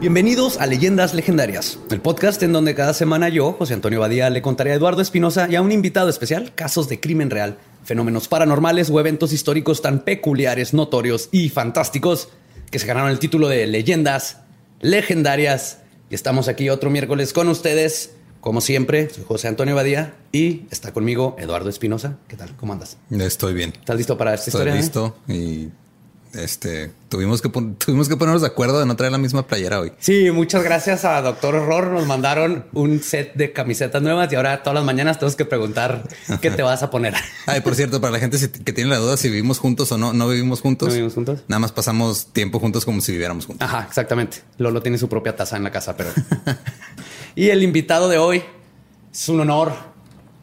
Bienvenidos a Leyendas Legendarias, el podcast en donde cada semana yo, José Antonio Badía, le contaré a Eduardo Espinosa y a un invitado especial casos de crimen real, fenómenos paranormales o eventos históricos tan peculiares, notorios y fantásticos que se ganaron el título de Leyendas Legendarias. Y estamos aquí otro miércoles con ustedes. Como siempre, soy José Antonio Badía y está conmigo Eduardo Espinosa. ¿Qué tal? ¿Cómo andas? Estoy bien. ¿Estás listo para esta Estoy historia? eh? listo y este tuvimos que tuvimos que ponernos de acuerdo de no traer la misma playera hoy. Sí, muchas gracias a Doctor Horror. Nos mandaron un set de camisetas nuevas y ahora todas las mañanas tenemos que preguntar qué te vas a poner. Ay, por cierto, para la gente que tiene la duda si vivimos juntos o no, no vivimos juntos. ¿No vivimos juntos? Nada más pasamos tiempo juntos como si viviéramos juntos. Ajá, exactamente. Lolo tiene su propia taza en la casa, pero. y el invitado de hoy es un honor.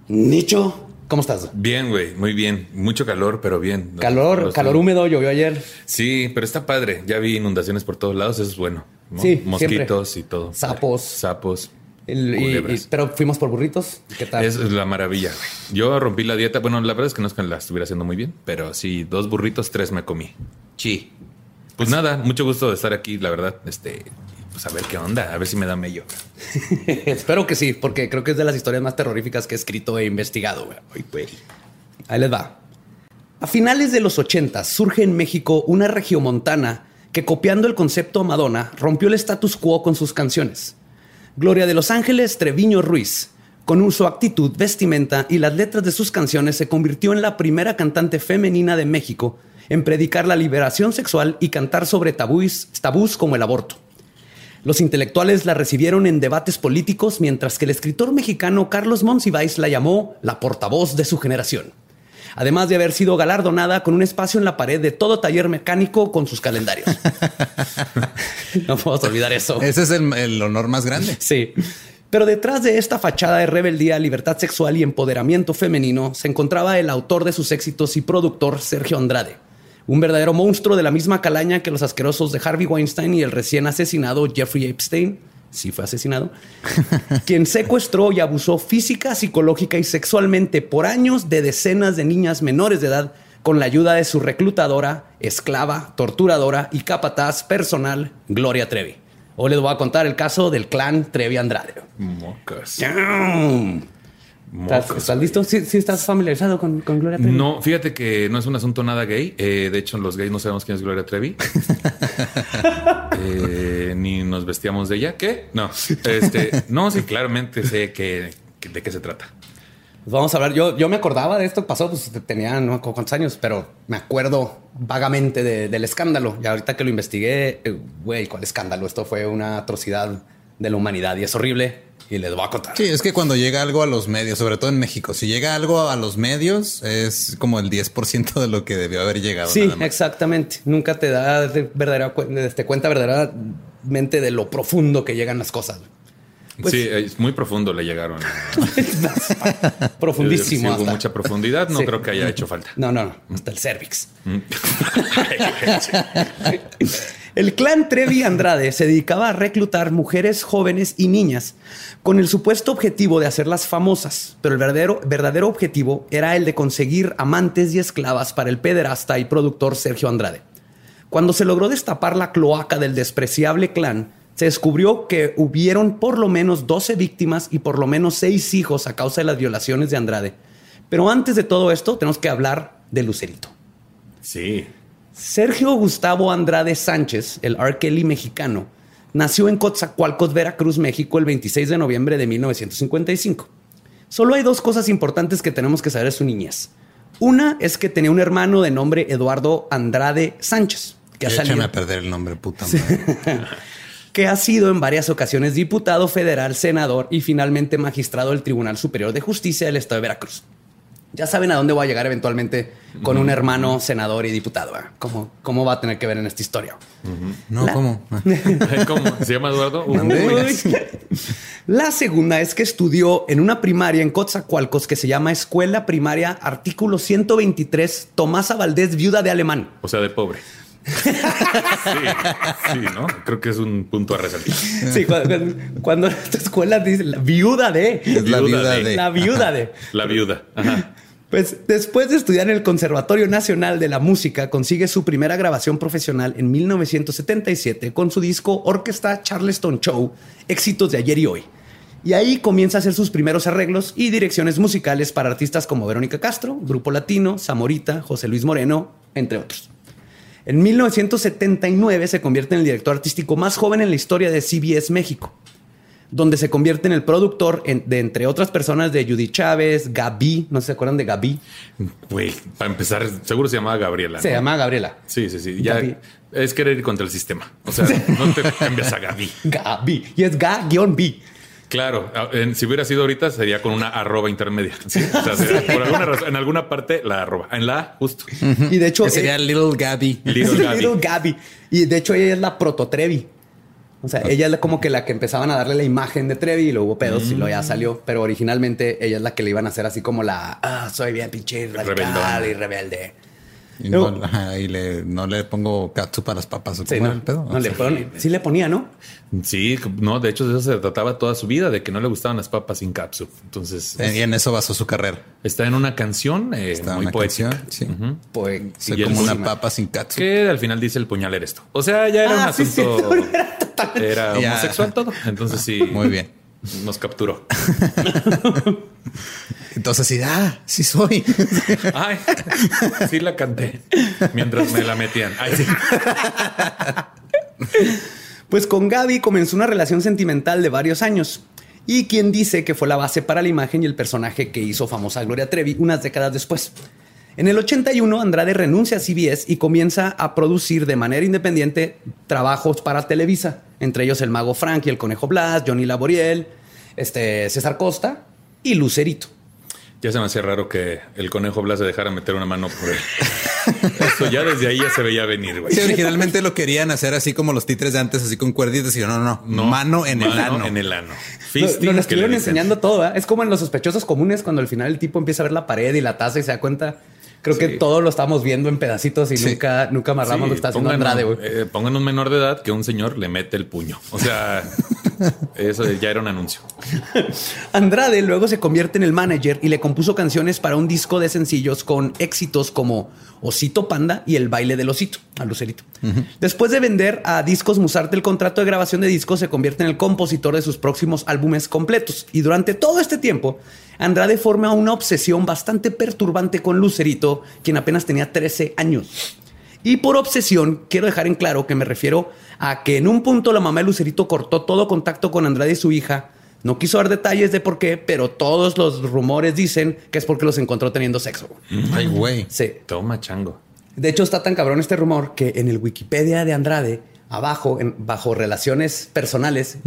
Nicho, ¿cómo estás? Bien, güey, muy bien. Mucho calor, pero bien. Calor, calor húmedo, llovió ayer. Sí, pero está padre. Ya vi inundaciones por todos lados, eso es bueno. ¿no? Sí, Mosquitos siempre. y todo. Sapos. Sapos. El- y- pero fuimos por burritos. ¿Qué tal? Es la maravilla, güey. Yo rompí la dieta. Bueno, la verdad es que no es que la estuviera haciendo muy bien, pero sí, dos burritos, tres me comí. Sí. Pues nada, mucho gusto de estar aquí, la verdad. Este, pues a ver qué onda, a ver si me da mello. Espero que sí, porque creo que es de las historias más terroríficas que he escrito e investigado. güey. Ahí les va. A finales de los 80 surge en México una regiomontana que copiando el concepto Madonna rompió el status quo con sus canciones. Gloria de los Ángeles Treviño Ruiz, con su actitud, vestimenta y las letras de sus canciones se convirtió en la primera cantante femenina de México en predicar la liberación sexual y cantar sobre tabús, tabús como el aborto. Los intelectuales la recibieron en debates políticos, mientras que el escritor mexicano Carlos Monsiváis la llamó la portavoz de su generación. Además de haber sido galardonada con un espacio en la pared de todo taller mecánico con sus calendarios. no podemos olvidar eso. Ese es el, el honor más grande. Sí. Pero detrás de esta fachada de rebeldía, libertad sexual y empoderamiento femenino se encontraba el autor de sus éxitos y productor Sergio Andrade, un verdadero monstruo de la misma calaña que los asquerosos de Harvey Weinstein y el recién asesinado Jeffrey Epstein. Sí fue asesinado. quien secuestró y abusó física, psicológica y sexualmente por años de decenas de niñas menores de edad con la ayuda de su reclutadora, esclava, torturadora y capataz personal, Gloria Trevi. Hoy les voy a contar el caso del clan Trevi Andrade. Mocas. ¿Estás, listo? ¿Sí, sí estás familiarizado con, con Gloria Trevi? No, fíjate que no es un asunto nada gay. Eh, de hecho, los gays no sabemos quién es Gloria Trevi. Eh, ni nos vestíamos de ella. ¿Qué? No. Este, no, sí, claramente sé que, que- de qué se trata. Pues vamos a hablar. Yo, yo me acordaba de esto que pasó, pues tenía no cuántos años, pero me acuerdo vagamente de- del escándalo. Y ahorita que lo investigué, eh, güey, ¿cuál escándalo? Esto fue una atrocidad de la humanidad y es horrible. Y les voy a contar. Sí, es que cuando llega algo a los medios, sobre todo en México, si llega algo a los medios, es como el 10% de lo que debió haber llegado. Sí, nada más. exactamente. Nunca te da de verdadera cu- te cuenta verdaderamente de lo profundo que llegan las cosas. Pues- sí, es muy profundo le llegaron. Profundísimo. Sí, hubo mucha profundidad. No Sí. creo que haya hecho falta. No, no, no. Hasta el cervix. El clan Trevi Andrade se dedicaba a reclutar mujeres jóvenes y niñas con el supuesto objetivo de hacerlas famosas, pero el verdadero, verdadero objetivo era el de conseguir amantes y esclavas para el pederasta y productor Sergio Andrade. Cuando se logró destapar la cloaca del despreciable clan, se descubrió que hubieron por lo menos 12 víctimas y por lo menos 6 hijos a causa de las violaciones de Andrade. Pero antes de todo esto, tenemos que hablar de Lucerito. Sí. Sergio Gustavo Andrade Sánchez, el R. Kelly mexicano, nació en Coatzacoalcos, Veracruz, México, el 26 de noviembre de 1955. Solo hay dos cosas importantes que tenemos que saber de su niñez. Una es que tenía un hermano de nombre Eduardo Andrade Sánchez, que ha, Échame salido- a perder el nombre, puta madre. que ha sido en varias ocasiones diputado federal, senador y finalmente magistrado del Tribunal Superior de Justicia del Estado de Veracruz. Ya saben a dónde voy a llegar eventualmente con un hermano senador y diputado. ¿Cómo, ¿Cómo va a tener que ver en esta historia? No, La- ¿cómo? ¿Cómo? ¿Se llama Eduardo? Uh. La segunda es que estudió en una primaria en Coatzacoalcos que se llama Escuela Primaria Artículo 123 Tomasa Valdés, viuda de alemán. O sea, de pobre. Sí, sí, ¿no? Creo que es un punto a resaltar. Sí, cuando, cuando esta escuela dice la viuda de. Es la Viuda viuda de- de. La viuda de. La viuda. Ajá. Pues después de estudiar en el Conservatorio Nacional de la Música, consigue su primera grabación profesional en 1977 con su disco Orquesta Charleston Show, éxitos de ayer y hoy. Y ahí comienza a hacer sus primeros arreglos y direcciones musicales para artistas como Verónica Castro, Grupo Latino, Zamorita, José Luis Moreno, entre otros. En 1979 se convierte en el director artístico más joven en la historia de CBS México, donde se convierte en el productor en- de, entre otras personas, de Judy Chávez, Gaby, no sé si se acuerdan de Gaby. Güey, para empezar, seguro se llamaba Gabriela. Se ¿no? llama Gabriela. Sí, sí, sí. Ya Gaby. es querer ir contra el sistema. O sea, no te cambias a Gaby. Gaby. Y es Ga-B. Claro, en- si hubiera sido ahorita sería con una arroba intermedia. ¿sí? O sea, sería por alguna razón, en alguna parte la arroba. En la A, justo. Y de hecho... Que sería eh, Little Gabby. Little Gaby. Little Gaby. Y de hecho ella es la proto Trevi. O sea, ella es la- como que la que empezaban a darle la imagen de Trevi y luego hubo pedos y luego ya salió. Pero originalmente ella es la que le iban a hacer así como la... Ah, soy bien pinche radical Rebeldona. y rebelde. Y, Luego- no, ajá, y le, no le pongo katsu para las papas. ¿o Sí, no, era el pedo? no le pone- sí le ponía, ¿no? Sí, no, de hecho de eso se trataba toda su vida, de que no le gustaban las papas sin cápsula. Entonces, Eh, Y en eso basó su carrera. está en una canción eh, Está muy una poética. canción, sí. Pues como una papa sin katsu. Que al final dice el puñal eres tú. O sea, ya era Ah, un sí, sí, asunto. era totalmente- era Ya. homosexual todo. Entonces sí. Muy bien. Nos capturó. Entonces sí, ah, sí soy. Ay, sí la canté mientras me la metían. Ay, sí. Pues con Gaby comenzó una relación sentimental de varios años. Y quien dice que fue la base para la imagen y el personaje que hizo famosa a Gloria Trevi unas décadas después. En el 81, Andrade renuncia a CBS y comienza a producir de manera independiente trabajos para Televisa, entre ellos El Mago Frank y El Conejo Blas, Johnny Laboriel, este, César Costa y Lucerito. Ya se me hacía raro que el conejo Blas se dejara meter una mano por él. Eso ya desde ahí ya se veía venir, güey. Sí, originalmente lo querían hacer así como los titres de antes, así con cuerditas. Y yo, no, no, No, mano en el ano. En el ano. Fisting, lo estuvieron enseñando todo. ¿eh? Es como en los sospechosos comunes cuando al final el tipo empieza a ver la pared y la taza y se da cuenta. Creo que todo lo estamos viendo en pedacitos y Sí. nunca, nunca amarramos Sí, lo que está haciendo pongan, Andrade. güey. eh, pongan un menor de edad que un señor le mete el puño. O sea, eso ya era un anuncio. Andrade luego se convierte en el manager y le compuso canciones para un disco de sencillos con éxitos como Osito Panda y El baile del osito, a Lucerito. Después de vender a Discos Musarte el contrato de grabación de discos, se convierte en el compositor de sus próximos álbumes completos. Y durante todo este tiempo, Andrade forma una obsesión bastante perturbante con Lucerito, quien apenas tenía 13 años. Y por obsesión, quiero dejar en claro que me refiero a que en un punto la mamá de Lucerito cortó todo contacto con Andrade y su hija. No quiso dar detalles de por qué, pero todos los rumores dicen que es porque los encontró teniendo sexo. Ay, güey. Sí. Toma chango. De hecho, está tan cabrón este rumor que en el Wikipedia de Andrade, abajo, en- bajo relaciones personales,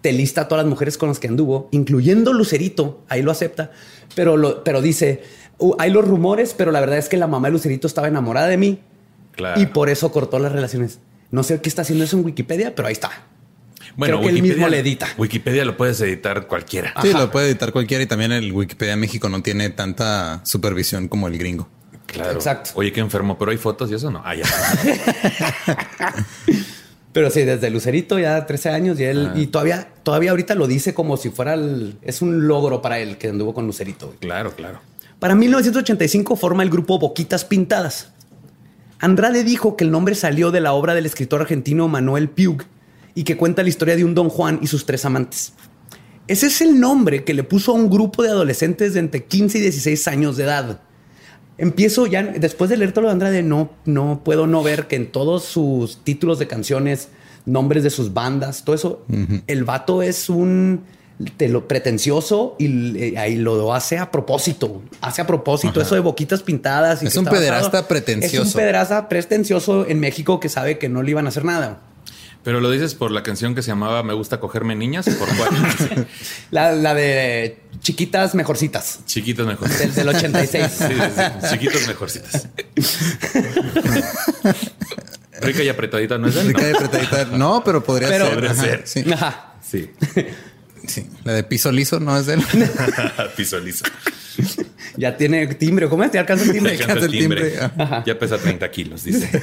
te lista a todas las mujeres con las que anduvo, incluyendo Lucerito. Ahí lo acepta, pero, lo, pero dice: "Uh, hay los rumores, pero la verdad es que la mamá de Lucerito estaba enamorada de mí Claro. y por eso cortó las relaciones. No sé qué está haciendo eso en Wikipedia, pero ahí está. Bueno, Creo que él mismo le edita. Wikipedia lo puedes editar cualquiera. Sí, Ajá. lo puede editar cualquiera y también el Wikipedia México no tiene tanta supervisión como el gringo. Claro. Exacto. Oye, qué enfermo, pero hay fotos y eso no. Ah, ya. Pero sí, desde Lucerito ya 13 años y él, Ah. y todavía, todavía ahorita lo dice como si fuera el, es un logro para él que anduvo con Lucerito. güey. Claro, claro. Para 1985 forma el grupo Boquitas Pintadas. Andrade dijo que el nombre salió de la obra del escritor argentino Manuel Piug y que cuenta la historia de un don Juan y sus tres amantes. Ese es el nombre que le puso a un grupo de adolescentes de entre 15 y 16 años de edad. Empiezo ya, después de leer todo lo de Andrade, no, no puedo no ver que en todos sus títulos de canciones, nombres de sus bandas, todo eso, el vato es un te lo pretencioso y eh, ahí lo hace a propósito. Hace a propósito eso de boquitas pintadas. y Es que un pederasta basado- Es pretencioso. un pederasta pretencioso en México que sabe que no le iban a hacer nada. Pero lo dices por la canción que se llamaba Me gusta cogerme niñas o por cuál. La, la de chiquitas mejorcitas. Chiquitos mejorcitas. Del, del 86. Sí, sí, sí. Chiquitos mejorcitas. Rica y apretadita, ¿no es él? Rica y apretadita. No, pero podría Pero- ser. Podría Ajá, ser. Sí, Ajá. Sí. sí. La de piso liso no es de él. Piso liso. Ya tiene timbre. ¿Cómo es? ¿Te alcanza el timbre? Le canta el timbre. Ya pesa 30 kilos, dice.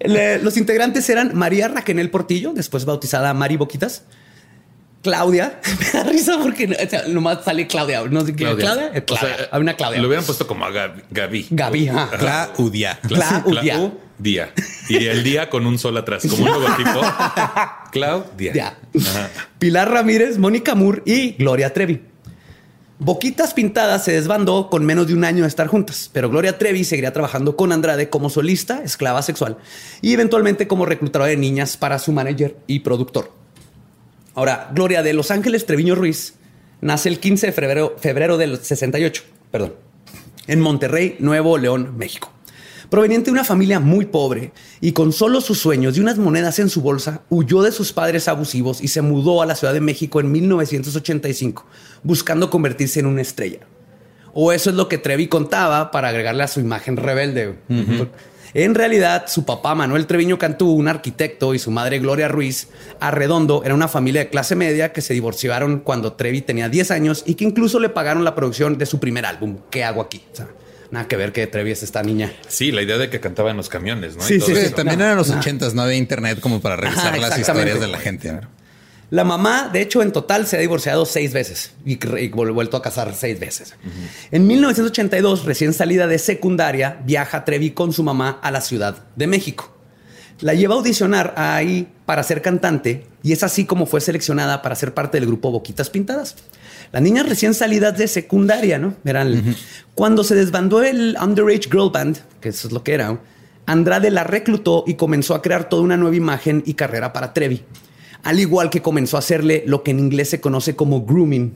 Le- los integrantes eran María Raquenel Portillo, después bautizada Mari Boquitas. Claudia. Me da risa porque o sea, nomás sale Claudia. No sé qué. Claudia. Claudia. O sea, Claudia. Hay una Claudia. Lo hubieran puesto como a Gaby. Gaby. Gaby. ajá. Claudia. Claudia. Clau- Día. Y el día con un sol atrás, como un logotipo. Claudia. Ya. Ajá. Pilar Ramírez, Mónica Moore y Gloria Trevi. Boquitas Pintadas se desbandó con menos de un año de estar juntas, pero Gloria Trevi seguiría trabajando con Andrade como solista, esclava sexual y eventualmente como reclutadora de niñas para su manager y productor. Ahora, Gloria de Los Ángeles Treviño Ruiz nace el 15 de febrero, febrero del 68, perdón, en Monterrey, Nuevo León, México. Proveniente de una familia muy pobre y con solo sus sueños y unas monedas en su bolsa, huyó de sus padres abusivos y se mudó a la Ciudad de México en 1985, buscando convertirse en una estrella. O eso es lo que Trevi contaba para agregarle a su imagen rebelde. En realidad, su papá Manuel Treviño Cantú, un arquitecto, y su madre Gloria Ruiz Arredondo era una familia de clase media que se divorciaron cuando Trevi tenía 10 años y que incluso le pagaron la producción de su primer álbum, ¿Qué hago aquí? O sea, nada que ver que Trevi es esta niña. Sí, la idea de que cantaba en los camiones, ¿no? Sí, Y todo sí, eso. también No, eran los no. ochentas, no había internet como para revisar Ajá, las historias de la gente. ¿no? La mamá, de hecho, en total se ha divorciado seis veces y, y vuelto a casar seis veces. En 1982, recién salida de secundaria, viaja Trevi con su mamá a la Ciudad de México. La lleva a audicionar ahí para ser cantante y es así como fue seleccionada para ser parte del grupo Boquitas Pintadas. Las niñas recién salidas de secundaria, ¿no? Eran cuando se desbandó el Underage Girl Band, que eso es lo que era, Andrade la reclutó y comenzó a crear toda una nueva imagen y carrera para Trevi. Al igual que comenzó a hacerle lo que en inglés se conoce como grooming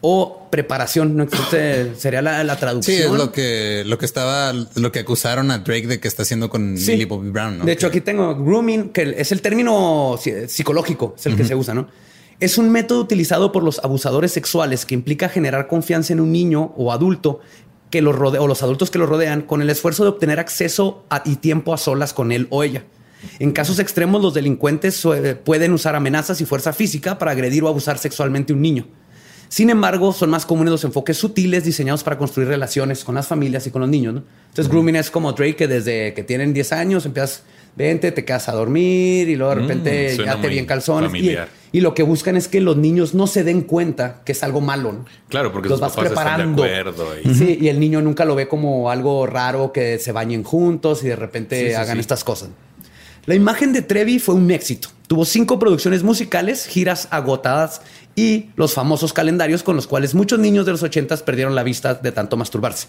o preparación, ¿no? Este sería la, la traducción. Sí, es lo que, lo que estaba, lo que acusaron a Drake de que está haciendo con Sí. Millie Bobby Brown, ¿no? De hecho, aquí tengo grooming, que es el término psicológico, es el que se usa, ¿no? Es un método utilizado por los abusadores sexuales que implica generar confianza en un niño o adulto que los rodea, o los adultos que lo rodean con el esfuerzo de obtener acceso a- y tiempo a solas con él o ella. En casos extremos, los delincuentes pueden usar amenazas y fuerza física para agredir o abusar sexualmente a un niño. Sin embargo, son más comunes los enfoques sutiles diseñados para construir relaciones con las familias y con los niños. ¿no? Entonces, grooming es como Drake, que desde que tienen 10 años empiezas, vente, te quedas a dormir y luego de Mm, repente suena ya te bien calzones. Y, y lo que buscan es que los niños no se den cuenta que es algo malo. ¿no? Claro, porque los sus vas papás están de preparando. acuerdo y- Sí, y el niño nunca lo ve como algo raro que se bañen juntos y de repente Sí, sí, hagan sí. estas cosas. La imagen de Trevi fue un éxito. Tuvo cinco producciones musicales, giras agotadas y los famosos calendarios con los cuales muchos niños de los ochentas perdieron la vista de tanto masturbarse.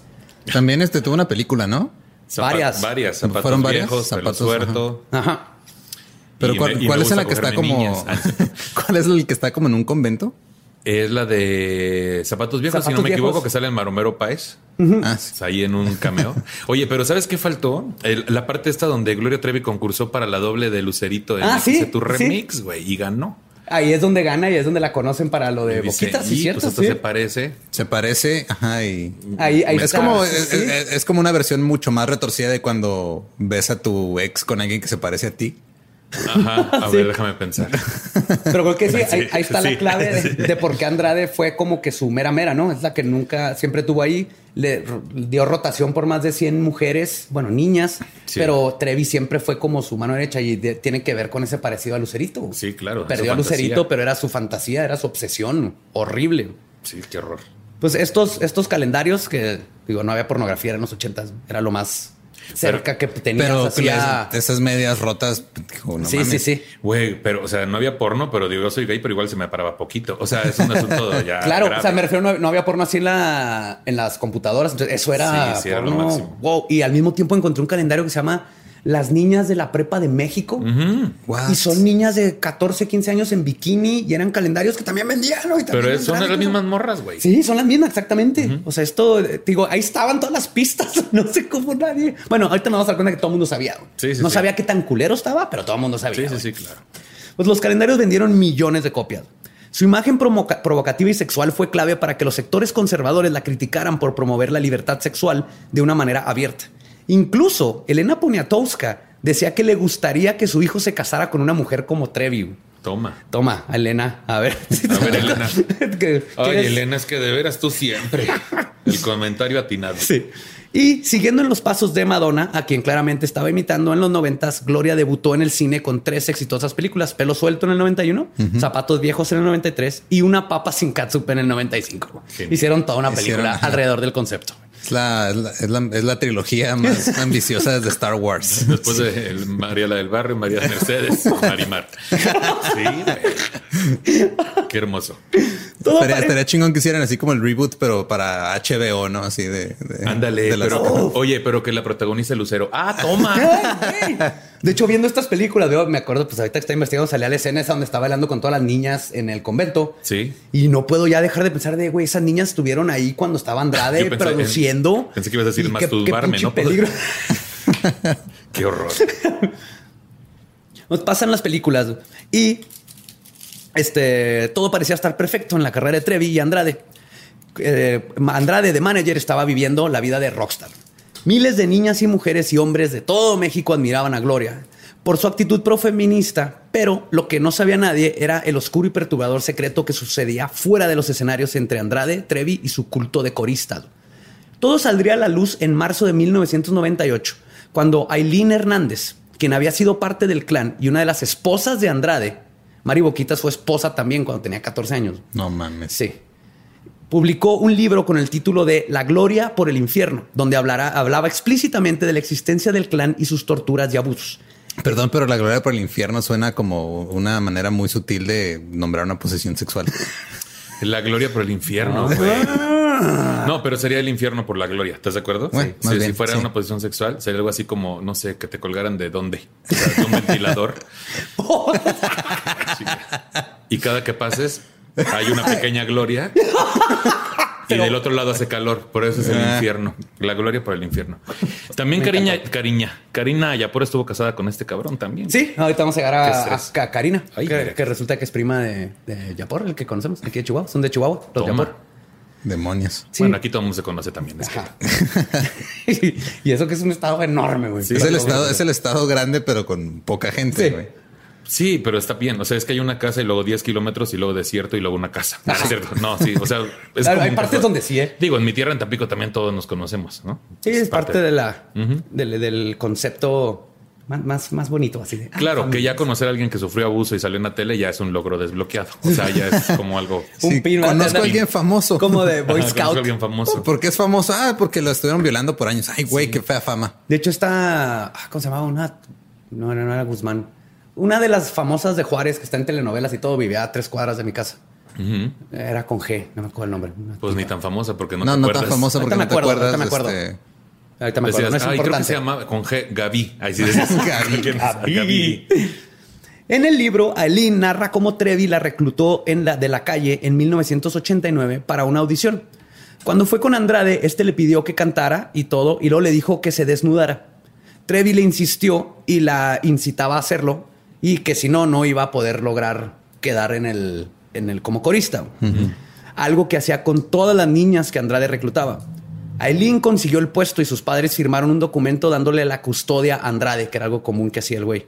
También este tuvo una película, ¿no? Zapa- Varias. Varias. Zapatos ¿Fueron varias? viejos, Zapatos, suelto. Ajá. Pero Y ¿cuál, me- es la que está como? ¿Cuál es el que está como en un convento? Es la de Zapatos Viejos, si no me Viejos. equivoco, que sale en Maromero Páez. Ah, sí. Ahí en un cameo. Oye, pero ¿sabes qué faltó? El- la parte esta donde Gloria Trevi concursó para la doble de Lucerito en Ah, sí, tu remix, güey, y ganó. Ahí es donde gana y es donde la conocen para lo de Y dice, boquitas, ¿sí "Y, cierto? Pues esto Sí. se parece. Se parece, ajá, y Ahí, ahí es está. como Sí, es, sí. es- es como una versión mucho más retorcida de cuando ves a tu ex con alguien que se parece a ti. Ajá. A Sí. ver, déjame pensar. Pero creo que sí, ahí, está sí. la clave de, de por qué Andrade fue como que su mera mera, ¿no? Es la que nunca, siempre tuvo ahí, le dio rotación por más de 100 mujeres, bueno, niñas, pero Trevi siempre fue como su mano derecha y de- tiene que ver con ese parecido a Lucerito. Sí, claro, Perdió a Lucerito, fantasía. pero era su fantasía, era su obsesión, horrible. Sí, qué horror. Pues estos, estos calendarios que, digo, no había pornografía en los 80, era lo más cerca que tenías Pero hacia... esas medias rotas, dijo, no sí, sí, mames. sí. Güey, pero, o sea, no había porno, pero digo, yo soy gay, pero igual se me paraba poquito. O sea, es un asunto ya. Claro, grave. o sea, me refiero, no, no había porno así en, la, en las computadoras. Entonces, eso era, Sí, sí, era lo porno. máximo. Wow. Y al mismo tiempo encontré un calendario que se llama Las Niñas de la Prepa de México. Y son niñas de 14, 15 años en bikini y eran calendarios que también vendían. ¿no? Y también Pero son las mismas morras, güey. Sí, son las mismas, exactamente. O sea, esto, digo, ahí estaban todas las pistas. No sé cómo nadie. Bueno, ahorita nos vamos a dar cuenta que todo el mundo sabía. Sí, sí, no sí. sabía qué tan culero estaba, pero todo el mundo sabía. Sí, sí, sí, claro. Pues los calendarios vendieron millones de copias. Su imagen provoca- provocativa y sexual fue clave para que los sectores conservadores la criticaran por promover la libertad sexual de una manera abierta. Incluso Elena Poniatowska decía que le gustaría que su hijo se casara con una mujer como Trevi. Toma. Toma, Elena, a ver. A ver, Elena. Ay, Elena, es que de veras tú siempre. El comentario atinado. Sí. Y siguiendo en los pasos de Madonna, a quien claramente estaba imitando en los noventas, Gloria debutó en el cine con tres exitosas películas: Pelo suelto en el 91, Zapatos viejos en el 93 y Una papa sin catsup en el 95. Genial. Hicieron toda una película Hicieron, alrededor del concepto. Es la, es la, es la- es la trilogía más ambiciosa desde Star Wars. Después de el María la del Barrio, María Mercedes, Marimar. Sí. Qué hermoso. Todo Estaría, chingón que hicieran así como el reboot, pero para HBO, ¿no? Así de. de- Ándale, de las- oye, pero que la protagonice Lucero. Ah, toma. De hecho, viendo estas películas, veo- me acuerdo, pues ahorita que estaba investigando, salía la escena esa donde estaba bailando con todas las niñas en el convento. Sí. Y no puedo ya dejar de pensar de, güey, esas niñas estuvieron ahí cuando estaba Andrade pensé- produciendo. pensé que ibas a decir masturbarme, qué ¿no? peligro. Qué horror. Nos pasan las películas y este todo parecía estar perfecto en la carrera de Trevi y Andrade. Eh, Andrade de manager estaba viviendo la vida de rockstar. Miles de niñas y mujeres y hombres de todo México admiraban a Gloria por su actitud profeminista, pero lo que no sabía nadie era el oscuro y perturbador secreto que sucedía fuera de los escenarios entre Andrade, Trevi y su culto de coristas. Todo saldría a la luz en marzo de 1998, cuando Aileen Hernández, quien había sido parte del clan y una de las esposas de Andrade, Mari Boquitas fue esposa también cuando tenía 14 años. No mames. Sí. Publicó un libro con el título de La Gloria por el Infierno, donde hablará- hablaba explícitamente de la existencia del clan y sus torturas y abusos. Perdón, pero la gloria por el infierno suena como una manera muy sutil de nombrar una posesión sexual. La gloria por el infierno, güey. No, pero sería el infierno por la gloria. ¿Estás de acuerdo? Bueno, Sí. Si- bien, si fuera sí. una posición sexual, sería algo así como, no sé, que te colgaran de dónde. O sea, de un ventilador. Y cada que pases, hay una pequeña gloria. Y del otro lado hace calor, por eso es el Ah. infierno. La gloria por el infierno. También Cariña, Cariña, Karina Ayapor estuvo casada con este cabrón también. Sí, ahorita vamos a llegar a, a- a Karina, Ay, que, resulta que es prima de, de Yapor, el que conocemos, aquí de Chihuahua. Son de Chihuahua, los Toma. Yapor. Demonios. Sí. Bueno, aquí todo el mundo se conoce también. es que- y eso que es un estado enorme, güey. es, el estado, es el estado grande, pero con poca gente, Sí. güey. Sí, pero está bien. O sea, es que hay una casa y luego 10 kilómetros y luego desierto y luego una casa. No, es cierto. No, sí. O sea, es Hay- como hay un partes donde sí, ¿eh? Digo, en mi tierra, en Tampico, también todos nos conocemos, ¿no? Sí, es parte de la, del, del concepto más, más, bonito, así de. ah, Claro, que ya conocer a alguien que sufrió abuso y salió en la tele ya es un logro desbloqueado. O sea, ya es como algo. Un Sí, pin- conozco a alguien famoso. Como de Boy Conozco a Scout. alguien famoso. ¿Por qué es famoso? Ah, porque lo estuvieron violando por años. Ay, güey, qué fea fama. De hecho, está. ah, ¿Cómo se llamaba? Una. No, no, no era Guzmán. Una de las famosas de Juárez que está en telenovelas y todo vivía a tres cuadras de mi casa. Ujú. Era con G, no me acuerdo el nombre. Pues ni tan famosa porque no, No, te no, acuerdas. tan famosa porque Ahorita me no te acuerdo, acuerdas. ahorita me acuerdo. este, Ahorita me acuerdo, Decías, no es ay, creo que importante. se llama con G, Gaby. Ahí sí decías. Gaby. ¿Quién es? Gaby. En el libro, Aileen narra cómo Trevi la reclutó en la, de la calle en 1989 para una audición. Cuando fue con Andrade, este le pidió que cantara y todo, y luego le dijo que se desnudara. Trevi le insistió y la incitaba a hacerlo, y que si no, no iba a poder lograr quedar en el, en el como corista. Algo que hacía con todas las niñas que Andrade reclutaba. Aileen consiguió el puesto y sus padres firmaron un documento dándole la custodia a Andrade, que era algo común que hacía el güey.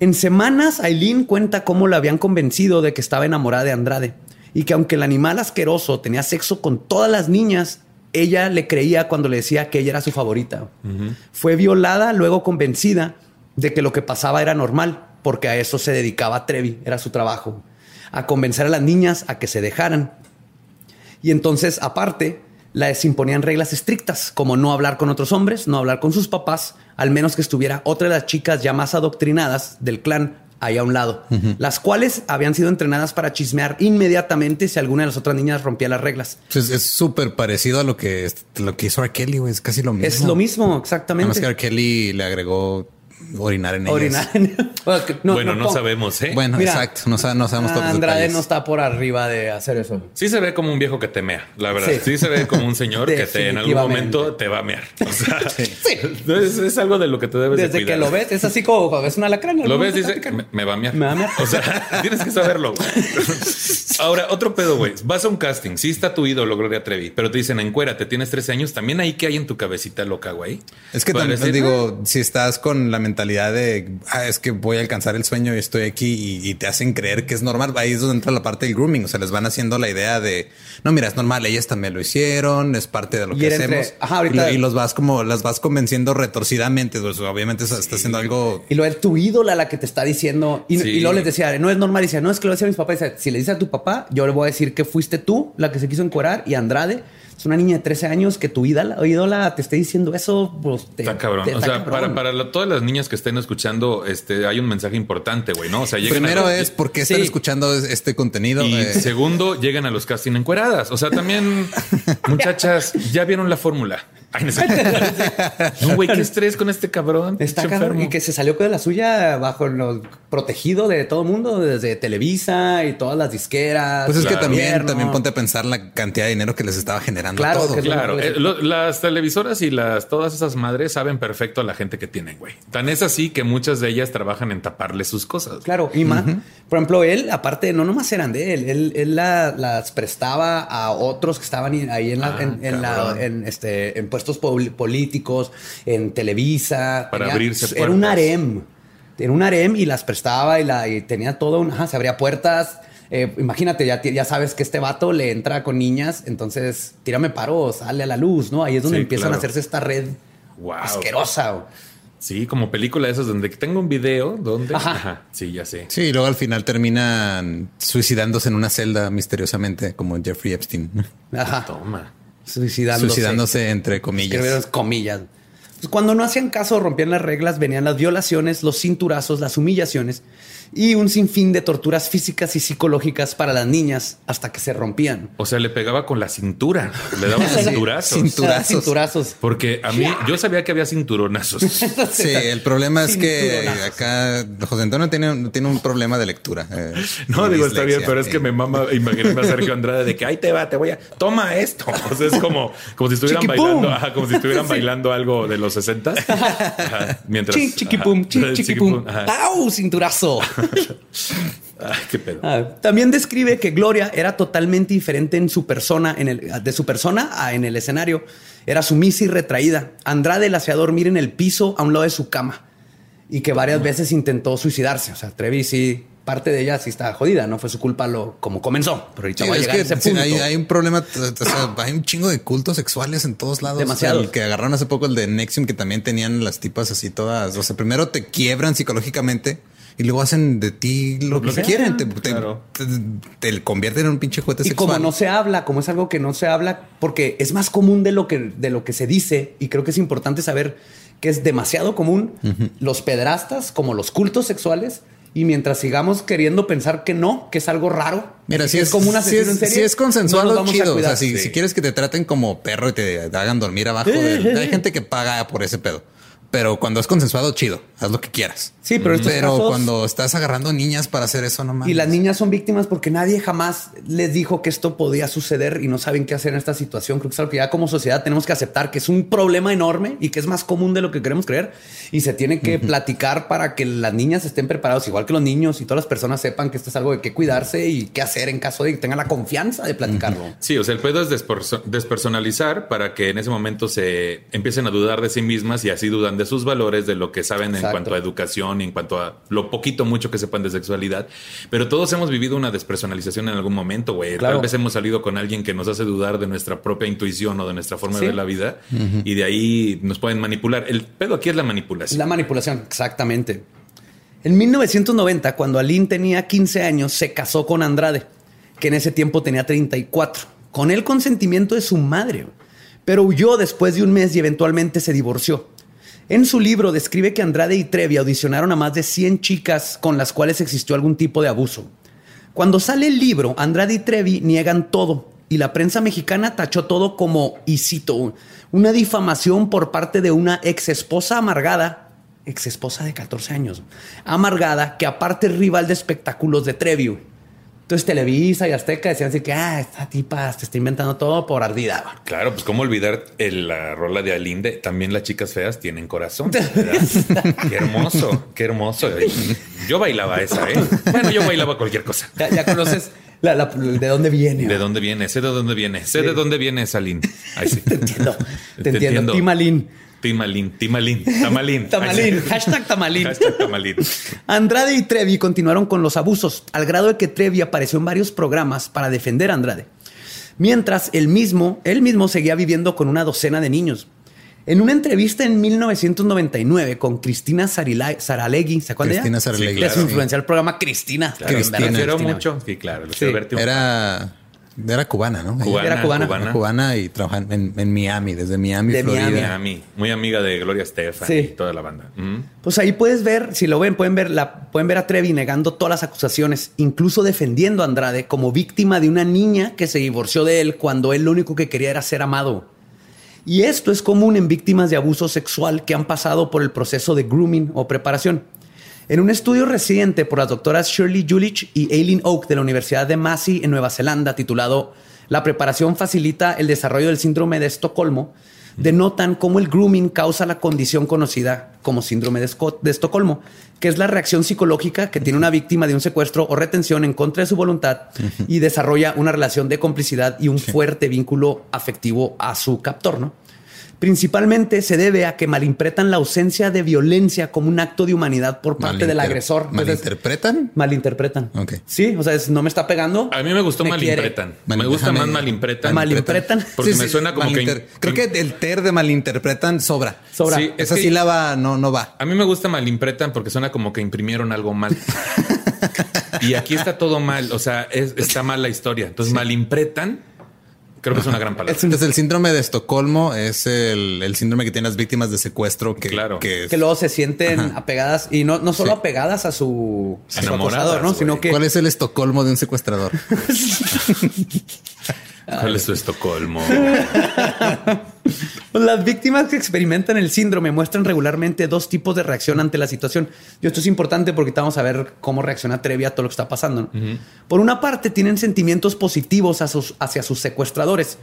En semanas, Aileen cuenta cómo la habían convencido de que estaba enamorada de Andrade y que aunque el animal asqueroso tenía sexo con todas las niñas, ella le creía cuando le decía que ella era su favorita. Fue violada, luego convencida de que lo que pasaba era normal, porque a eso se dedicaba Trevi, era su trabajo, a convencer a las niñas a que se dejaran. Y entonces, aparte, les imponían reglas estrictas, como no hablar con otros hombres, no hablar con sus papás, al menos que estuviera otra de las chicas ya más adoctrinadas del clan ahí a un lado, las cuales habían sido entrenadas para chismear inmediatamente si alguna de las otras niñas rompía las reglas. es súper parecido a lo que, lo que hizo R. Kelly, güey. Es casi lo mismo. Es lo mismo, exactamente. que R. Kelly le agregó orinar en ellas. Orinar. bueno, no, sabemos, ¿eh? Bueno, Mira, exacto. No, sa- no sabemos todos los Andrade detalles. no está por arriba de hacer eso. Sí se ve como un viejo que te mea, la verdad. Sí. Sí, se ve como un señor que te, en algún momento te va a mear. O sea, es, es algo de lo que te debes de Desde cuidar. que lo ves, es así como cuando ves una lacrana. Lo ves, dice, me, me va a mear. Me va a mear. O sea, tienes que saberlo. güey. Ahora, otro pedo, güey. Vas a un casting. Sí está tu ídolo, Gloria Trevi, pero te dicen, encuérate, tienes 13 años. También ahí que hay en tu cabecita loca, güey. Es que Para también decir, digo, si estás con la mentalidad de ah, es que voy a alcanzar el sueño y estoy aquí y, y te hacen creer que es normal, ahí es donde entra la parte del grooming. O sea, les van haciendo la idea de no, mira, es normal, ellas también lo hicieron, es parte de lo Y que entre- hacemos. Ajá, ahorita- y, lo- y los vas como las vas convenciendo retorcidamente. Pues, obviamente está haciendo algo. Y luego es tu ídola la que te está diciendo. Y, Sí. y luego les decía, no es normal. Y decía, no es que lo decía a mis papás. Dice, si le dices a tu papá, yo le voy a decir que fuiste tú la que se quiso encuerar y Andrade es una niña de 13 años que tu ídola, ídola te esté diciendo eso. Pues, te- Está cabrón. te- o sea, cabrón. para, para la- todas las niñas que estén escuchando, este, hay un mensaje importante, güey, ¿no? O sea, Primero a, es por qué están Sí. escuchando este contenido. Y Eh, segundo, llegan a los casting encueradas. O sea, también, muchachas, ya vieron la fórmula. Ay, no, sé. No, güey, qué estrés con este cabrón. Está cabrón. Y que se salió con la suya bajo lo protegido de todo el mundo, desde Televisa y todas las disqueras. pues es que también, también ponte a pensar la cantidad de dinero que les estaba generando Claro, todo. Claro, eh, lo- las televisoras y las todas esas madres saben perfecto a la gente que tienen, güey. Tan es así que muchas de ellas trabajan en taparle sus cosas. Claro, y más, por ejemplo, él, aparte, no nomás eran de él, él, él la- las prestaba a otros que estaban ahí en, la, Ah, en, en la- en, este, en puestos pol- políticos, en Televisa. Para abrirse Era un harem. Era un harem y las prestaba y, la, y tenía todo un... Ajá, se abría puertas. Eh, imagínate, ya, ya sabes que este vato le entra con niñas, entonces tírame paro, sale a la luz, ¿no? Ahí es donde Sí, empiezan claro. a hacerse esta red Wow. asquerosa. Sí, como película de esas donde tengo un video donde. Ajá. Sí, ya sé. Sí, y luego al final terminan suicidándose en una celda misteriosamente, como Jeffrey Epstein. Ajá. Toma. Suicidándose. Suicidándose entre comillas. Comillas. Pues cuando no hacían caso, rompían las reglas, venían las violaciones, los cinturazos, las humillaciones y un sinfín de torturas físicas y psicológicas para las niñas hasta que se rompían. O sea, le pegaba con la cintura. Le daba cinturazos. Cinturazos. Cinturazos. Porque a mí, yo sabía que había cinturonazos. Sí, el problema es que acá José Antonio tiene, tiene un problema de lectura. eh, No, digo, está bien, pero es que Eh, me mama imaginarme a Sergio Andrade de que ahí te va, te voy a toma esto. O sea, es como, como si estuvieran Chiquipum. bailando, ajá, como si estuvieran bailando algo de los 60 mientras Chi, chiquipum, ajá, chi, chiquipum. ajá. ¡Au! Cinturazo. Ay, qué pedo. Ah, También describe que Gloria era totalmente diferente en su persona, en el, de su persona a en el escenario. Era sumisa y retraída. Andrade la hacía dormir en el piso a un lado de su cama y que varias veces intentó suicidarse. O sea, Trevi sí, parte de ella sí está jodida. No fue su culpa lo como comenzó. Pero ahorita Sí, voy a llegar a ese sí, punto. hay, hay un problema, o sea, hay un chingo de cultos sexuales en todos lados. Demasiado. El que agarraron hace poco el de Nexium, que también tenían las tipas así todas. O sea, primero te quiebran psicológicamente y luego hacen de ti lo, Lo que que quieren. Te, te- te- te convierten en un pinche juguete Y sexual. como no se habla, como es algo que no se habla, porque es más común de lo que, de lo que se dice, y creo que es importante saber que es demasiado común, los pedrastas como los cultos sexuales, y mientras sigamos queriendo pensar que no, que es algo raro, Mira, si es, como un si es, en serie, si es no vamos a chido. O sea, si, Sí. si quieres que te traten como perro y te hagan dormir abajo, de- hay gente que paga por ese pedo. Pero cuando es consensuado, chido. Haz lo que quieras. Sí, pero estos Pero casos- cuando estás agarrando niñas para hacer eso, no mames. Y las niñas son víctimas porque nadie jamás les dijo que esto podía suceder y no saben qué hacer en esta situación. Creo que es algo que ya como sociedad tenemos que aceptar que es un problema enorme y que es más común de lo que queremos creer. Y se tiene que platicar para que las niñas estén preparadas, igual que los niños y todas las personas sepan que esto es algo de qué cuidarse y qué hacer en caso de que tengan la confianza de platicarlo. Sí, o sea, el pedo es desperso- despersonalizar para que en ese momento se empiecen a dudar de sí mismas y así dudan de sus valores, de lo que saben en cuanto a educación y en cuanto a lo poquito mucho que sepan de sexualidad. Pero todos hemos vivido una despersonalización en algún momento, güey. Claro. Tal vez hemos salido con alguien que nos hace dudar de nuestra propia intuición o de nuestra forma Sí. de ver la vida y de ahí nos pueden manipular. El pedo aquí es la manipulación. la manipulación, exactamente. En 1990, cuando Aline tenía 15 años, se casó con Andrade, que en ese tiempo tenía 34, con el consentimiento de su madre, pero huyó después de un mes y eventualmente se divorció. En su libro describe que Andrade y Trevi audicionaron a más de 100 chicas con las cuales existió algún tipo de abuso. Cuando sale el libro, Andrade y Trevi niegan todo y la prensa mexicana tachó todo como, y cito, una difamación por parte de una ex esposa amargada ex esposa de 14 años, amargada, que aparte es rival de espectáculos de Trevi. Entonces Televisa y Azteca decían así que, ah, esta tipa te está inventando todo por ardida. Claro, pues cómo olvidar el- la rola de Alinde. También las chicas feas tienen corazón. qué hermoso, qué hermoso. Yo bailaba esa, ¿eh? Bueno, yo bailaba cualquier cosa. Ya, ya conoces la- la- de dónde viene. ¿De dónde viene? Sé de dónde viene. Sé de dónde viene Salín. Ahí sí. Te entiendo. Te, entiendo. Timalín. Timalín, Timalín, Tamalín. Tamalín. Sí. Hashtag Tamalín. Hashtag Tamalín. Andrade y Trevi continuaron con los abusos, al grado de que Trevi apareció en varios programas para defender a Andrade. Mientras él mismo, él mismo seguía viviendo con una docena de niños. En una entrevista en 1999 con Cristina Sarila- Saralegui, ¿se acuerdan de ella? Cristina Saralegui, De claro, su sí. influencial programa Cristina. Claro, Cristina. me refiero Cristina. mucho. Sí, claro. Sí. Era, era cubana, ¿no? Cubana, Era cubana. cubana. Era cubana y trabajaba en, en Miami, desde Miami, De Florida. Miami. Muy amiga de Gloria Estefan Sí. y toda la banda. Mm. Pues ahí puedes ver, si lo ven, pueden ver, la, pueden ver a Trevi negando todas las acusaciones, incluso defendiendo a Andrade como víctima de una niña que se divorció de él cuando él lo único que quería era ser amado. Y esto es común en víctimas de abuso sexual que han pasado por el proceso de grooming o preparación. En un estudio reciente por las doctoras Shirley Julich y Aileen Oak de la Universidad de Massey en Nueva Zelanda, titulado La preparación facilita el desarrollo del síndrome de Estocolmo, denotan cómo el grooming causa la condición conocida como síndrome de, de Estocolmo, que es la reacción psicológica que tiene una víctima de un secuestro o retención en contra de su voluntad y desarrolla una relación de complicidad y un fuerte vínculo afectivo a su captor, ¿no? Principalmente se debe a que malimpretan la ausencia de violencia como un acto de humanidad por parte del agresor. Entonces, ¿Malinterpretan? malinterpretan. Ok. Sí, o sea, es, no me está pegando. A mí me gustó me malimpretan. quiere. Me gusta más malimpretan. Malimpretan. Porque me suena como que- Creo que el ter de malinterpretan sobra. Sobra. Sí, es Esa que- sílaba no, no va. A mí me gusta malimpretan porque suena como que imprimieron algo mal. y aquí está todo mal. O sea, es- está mal la historia. Entonces, malimpretan, creo que es una gran palabra. Entonces, el síndrome de Estocolmo es el, el síndrome que tienen las víctimas de secuestro que, Claro. que es- Que luego se sienten apegadas y no, no solo Sí. apegadas a su, a su Enamoradas, acosador, ¿no? Sino que ¿Cuál es el Estocolmo de un secuestrador? ¿Cuál es tu Estocolmo? Pues las víctimas que experimentan el síndrome muestran regularmente dos tipos de reacción ante la situación. Y esto es importante porque vamos a ver cómo reacciona Trevi a todo lo que está pasando. ¿no? Por una parte, tienen sentimientos positivos a sus- hacia sus secuestradores,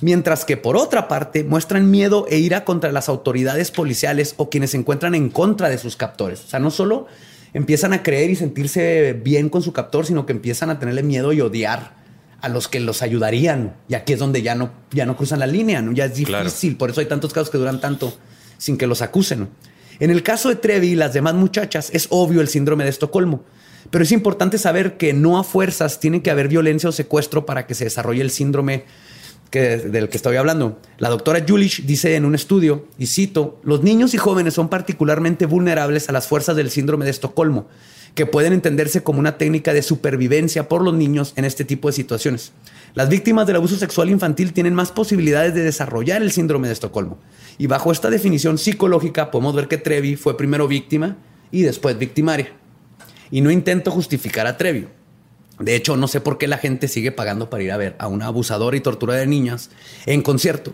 mientras que por otra parte, muestran miedo e ira contra las autoridades policiales o quienes se encuentran en contra de sus captores. O sea, no solo empiezan a creer y sentirse bien con su captor, sino que empiezan a tenerle miedo y odiar a los que los ayudarían. Y aquí es donde ya no, ya no cruzan la línea, ¿no? Ya es difícil. Claro. Por eso hay tantos casos que duran tanto sin que los acusen. ¿no? En el caso de Trevi y las demás muchachas, es obvio el síndrome de Estocolmo. Pero es importante saber que no a fuerzas tiene que haber violencia o secuestro para que se desarrolle el síndrome que, del que estoy hablando. La doctora Julich dice en un estudio, y cito, los niños y jóvenes son particularmente vulnerables a las fuerzas del síndrome de Estocolmo, que pueden entenderse como una técnica de supervivencia por los niños en este tipo de situaciones. Las víctimas del abuso sexual infantil tienen más posibilidades de desarrollar el síndrome de Estocolmo. Y bajo esta definición psicológica podemos ver que Trevi fue primero víctima y después victimaria. Y no intento justificar a Trevi. De hecho, no sé por qué la gente sigue pagando para ir a ver a una abusadora y tortura de niñas en concierto.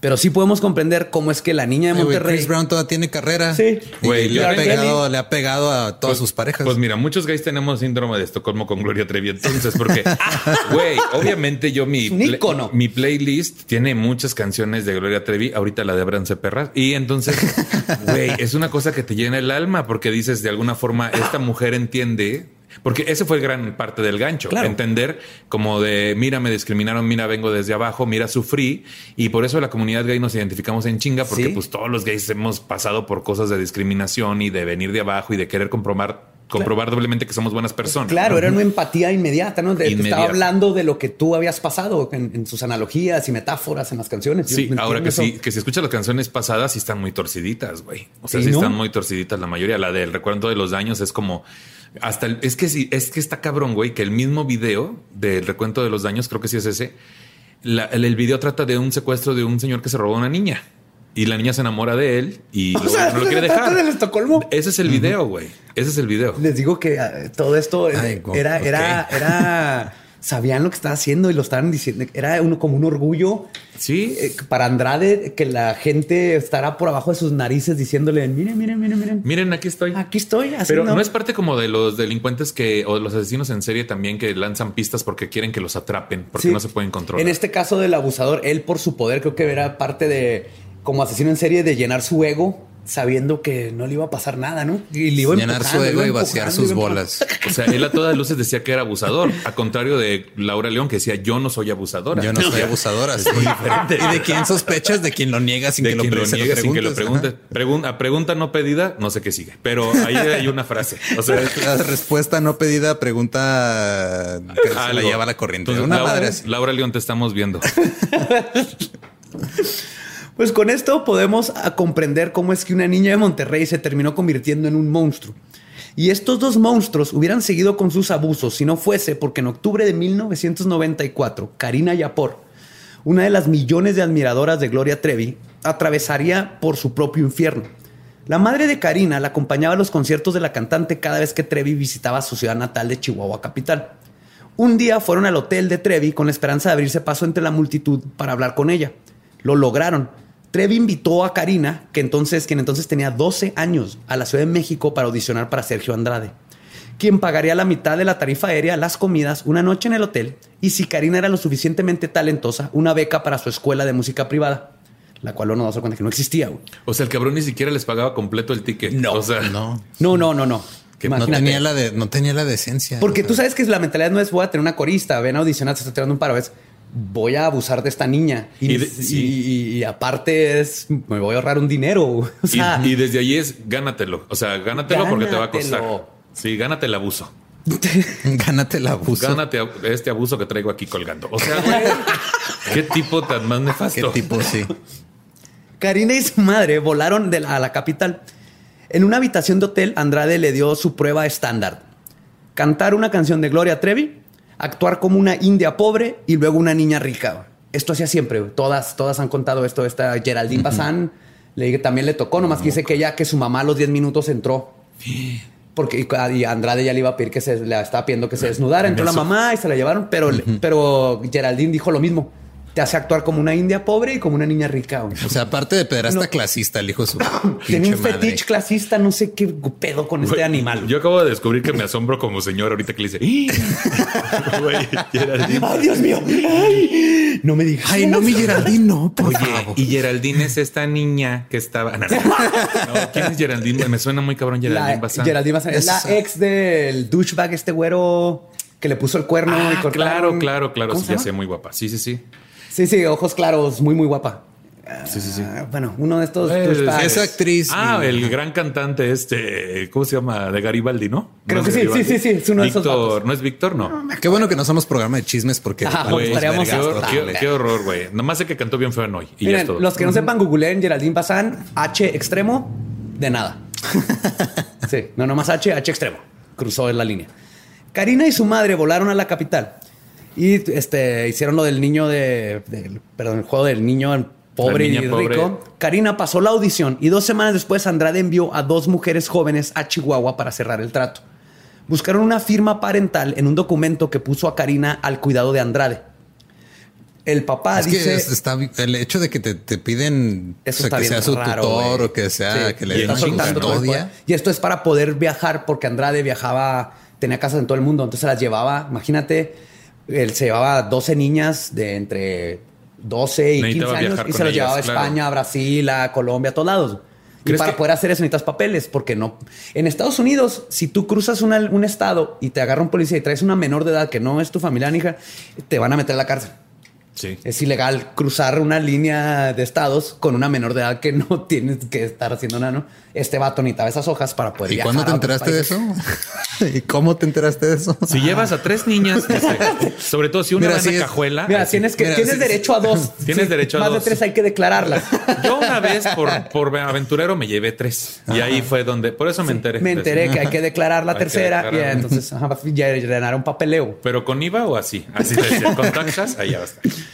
Pero sí podemos comprender cómo es que la niña de Monterrey... Chris Brown todavía tiene carrera. Sí. Y Güey, le, ha pegado, le ha pegado a todas Pues- sus parejas. Pues mira, muchos gays tenemos síndrome de Estocolmo con Gloria Trevi. Entonces, porque, güey, obviamente yo mi, mi playlist tiene muchas canciones de Gloria Trevi. Ahorita la de Abrance Perras. Y entonces, güey, es una cosa que te llena el alma porque dices de alguna forma, esta mujer entiende. Porque ese fue gran parte del gancho. Claro. Entender como de, mira, me discriminaron, mira, vengo desde abajo, mira, sufrí. Y por eso la comunidad gay nos identificamos en chinga, porque Sí. pues todos los gays hemos pasado por cosas de discriminación y de venir de abajo y de querer comprobar, comprobar doblemente que somos buenas personas. Claro, era una empatía inmediata, ¿no? Te Inmediata. estaba hablando de lo que tú habías pasado en, en sus analogías y metáforas en las canciones. Sí, ahora que eso. sí, que si escuchas las canciones pasadas, sí están muy torciditas, güey. O sea, Sí, sí, ¿no? están muy torciditas la mayoría. La del recuerdo de los daños es como hasta el- es que sí, es que está cabrón, güey, que el mismo video del recuento de los daños, creo que sí es ese. la- el, el video trata de un secuestro de un señor que se robó a una niña y la niña se enamora de él y O luego sea, no lo quiere trata dejar. del Estocolmo. Ese es el video, güey. Ese es el video. Les digo que eh, todo esto Ay, era, era, era sabían lo que estaba haciendo y lo estaban diciendo. Era uno como un orgullo Sí. eh, para Andrade que la gente estará por abajo de sus narices diciéndole, miren, miren, miren, miren. Miren, aquí estoy. Aquí estoy. Pero no es parte como de los delincuentes que, o de los asesinos en serie también que lanzan pistas porque quieren que los atrapen, porque Sí. no se pueden controlar. En este caso del abusador, él por su poder creo que era parte de, como asesino en serie, de llenar su ego sabiendo que no le iba a pasar nada, ¿no? Y le iba Llenar su ego y vaciar sus bolas. O sea, él a todas luces decía que era abusador, a contrario de Laura León que decía yo no soy abusadora. Yo no soy abusadora. sí. ¿Y de quién sospechas? De quien lo niega sin de que lo, quien lo se niegue sin que lo preguntes. pregunte. Pregun- a pregunta no pedida, no sé qué sigue. Pero ahí hay una frase. O sea. La respuesta no pedida, pregunta que se la lleva la corriente. Entonces, Una Laura, madre así. Laura León, te estamos viendo. Pues con esto podemos a comprender cómo es que una niña de Monterrey se terminó convirtiendo en un monstruo. Y estos dos monstruos hubieran seguido con sus abusos si no fuese porque en octubre de 1994, Karina Yapor, una de las millones de admiradoras de Gloria Trevi, atravesaría por su propio infierno. La madre de Karina la acompañaba a los conciertos de la cantante cada vez que Trevi visitaba su ciudad natal de Chihuahua capital. Un día fueron al hotel de Trevi con la esperanza de abrirse paso entre la multitud para hablar con ella. Lo lograron. Trevi invitó a Karina, que entonces, quien entonces tenía 12 años, a la Ciudad de México para audicionar para Sergio Andrade, quien pagaría la mitad de la tarifa aérea, las comidas, una noche en el hotel y, si Karina era lo suficientemente talentosa, una beca para su escuela de música privada, la cual uno no se cuenta que no existía. güey. O sea, el cabrón ni siquiera les pagaba completo el ticket. No, o sea, No. No, no, no, no. Que no tenía la de, no tenía la decencia. Porque O sea, tú sabes que la mentalidad no es voy a tener una corista, ven a audicionar, te estoy tirando un paro, es voy a abusar de esta niña. Y, Y de- y- sí. y- y aparte es me voy a ahorrar un dinero. O Y, sea, y desde ahí es gánatelo. O sea, gánatelo porque te va a costar. Sí, gánate el abuso. Gánate el abuso. Gánate este abuso que traigo aquí colgando. O sea, güey, qué tipo tan más Qué nefasto. tipo, sí. Karina y su madre volaron de la- a la capital. En una habitación de hotel, Andrade le dio su prueba estándar. Cantar una canción de Gloria Trevi, actuar como una india pobre y luego una niña rica. Esto hacía siempre. Todas, todas han contado esto. Esta Geraldine Bazán le también le tocó, nomás que dice que ella, que su mamá a los 10 minutos entró. Porque y- y Andrade ya le iba a pedir que se le estaba pidiendo que se desnudara. Entró la mamá y se la llevaron, pero, pero Geraldine dijo lo mismo. Te hace actuar como una india pobre y como una niña rica. güey. O sea, aparte de pederasta No. clasista, el hijo de su Tiene un madre. fetiche clasista, no sé qué pedo con este animal. Yo acabo de descubrir que me asombro como señor ahorita que le dice, "Ih". Güey, Geraldine. ¡Ay, Dios mío! Ay, no me digas. Ay, no, mi Geraldine, no, por Oye, favor. y Geraldine es esta niña que estaba. No, no. No, ¿Quién es Geraldine? Me suena muy cabrón Geraldine La, Bazán. Geraldine Bazán es la ex del douchebag, este güero que le puso el cuerno y Ah, cortaron. claro, claro, claro. ¿Cómo Sí, ya sé, muy guapa. Sí, sí, sí. Sí, sí, ojos claros, muy, muy guapa. Sí, sí, sí. Ah, bueno, uno de estos Eh, douchebags. Esa actriz. Ah, y- el gran cantante este, ¿cómo se llama? De Garibaldi, ¿no? Creo ¿No que sí, Garibaldi? sí, sí, sí, es uno de esos Víctor, vatos. ¿no es Víctor? No. Qué bueno que no somos programa de chismes porque estaríamos qué, vergas hasta- qué- qué horror, güey. Nomás sé que cantó bien feo en hoy. Y ya es Miren, todo. los que no sepan, googleen Geraldine Bazán, H extremo, de nada. sí, no, nomás H, H extremo. Cruzó en la línea. Karina y su madre volaron a la capital y este, hicieron lo del niño de, perdón, el juego del niño pobre y pobre. rico. Karina pasó la audición y dos semanas después Andrade envió a dos mujeres jóvenes a Chihuahua para cerrar el trato. Buscaron una firma parental en un documento que puso a Karina al cuidado de Andrade. El papá Es que dice... es- está el hecho de que te, te piden Eso o sea, que bien sea su raro, tutor o que sea Sí, que le den custodia. Y esto es para poder viajar, porque Andrade viajaba, tenía casas en todo el mundo, entonces las llevaba, imagínate, él se llevaba 12 niñas de entre 12 y 15 Necesitaba años y se los ellas, llevaba a claro. España, a Brasil, a Colombia, a todos lados. Y ¿Crees para que- poder hacer eso necesitas papeles, porque no. En Estados Unidos, si tú cruzas una- un estado y te agarra un policía y traes una menor de edad que no es tu familia, hija, te van a meter a la cárcel. Sí. Es ilegal cruzar una línea de estados con una menor de edad que no tienes que estar haciendo nada, ¿no? Este vato necesitaba esas hojas para poder ¿Y viajar cuándo te enteraste de eso? ¿Y cómo te enteraste de eso? Si llevas a tres niñas, sobre todo si una Mira, va en sí la es- cajuela. Mira, así. tienes que mira, tienes derecho a dos. Tienes derecho a Más dos. de tres hay que declararlas. Yo una vez por, por aventurero me llevé tres. Y ahí fue donde, por eso me enteré. Me eso. enteré que hay que declarar la Hay tercera y entonces ajá, ya llenar un papeleo. Pero con IVA o así. Así decía, con taxas, ahí ya va a estar. And-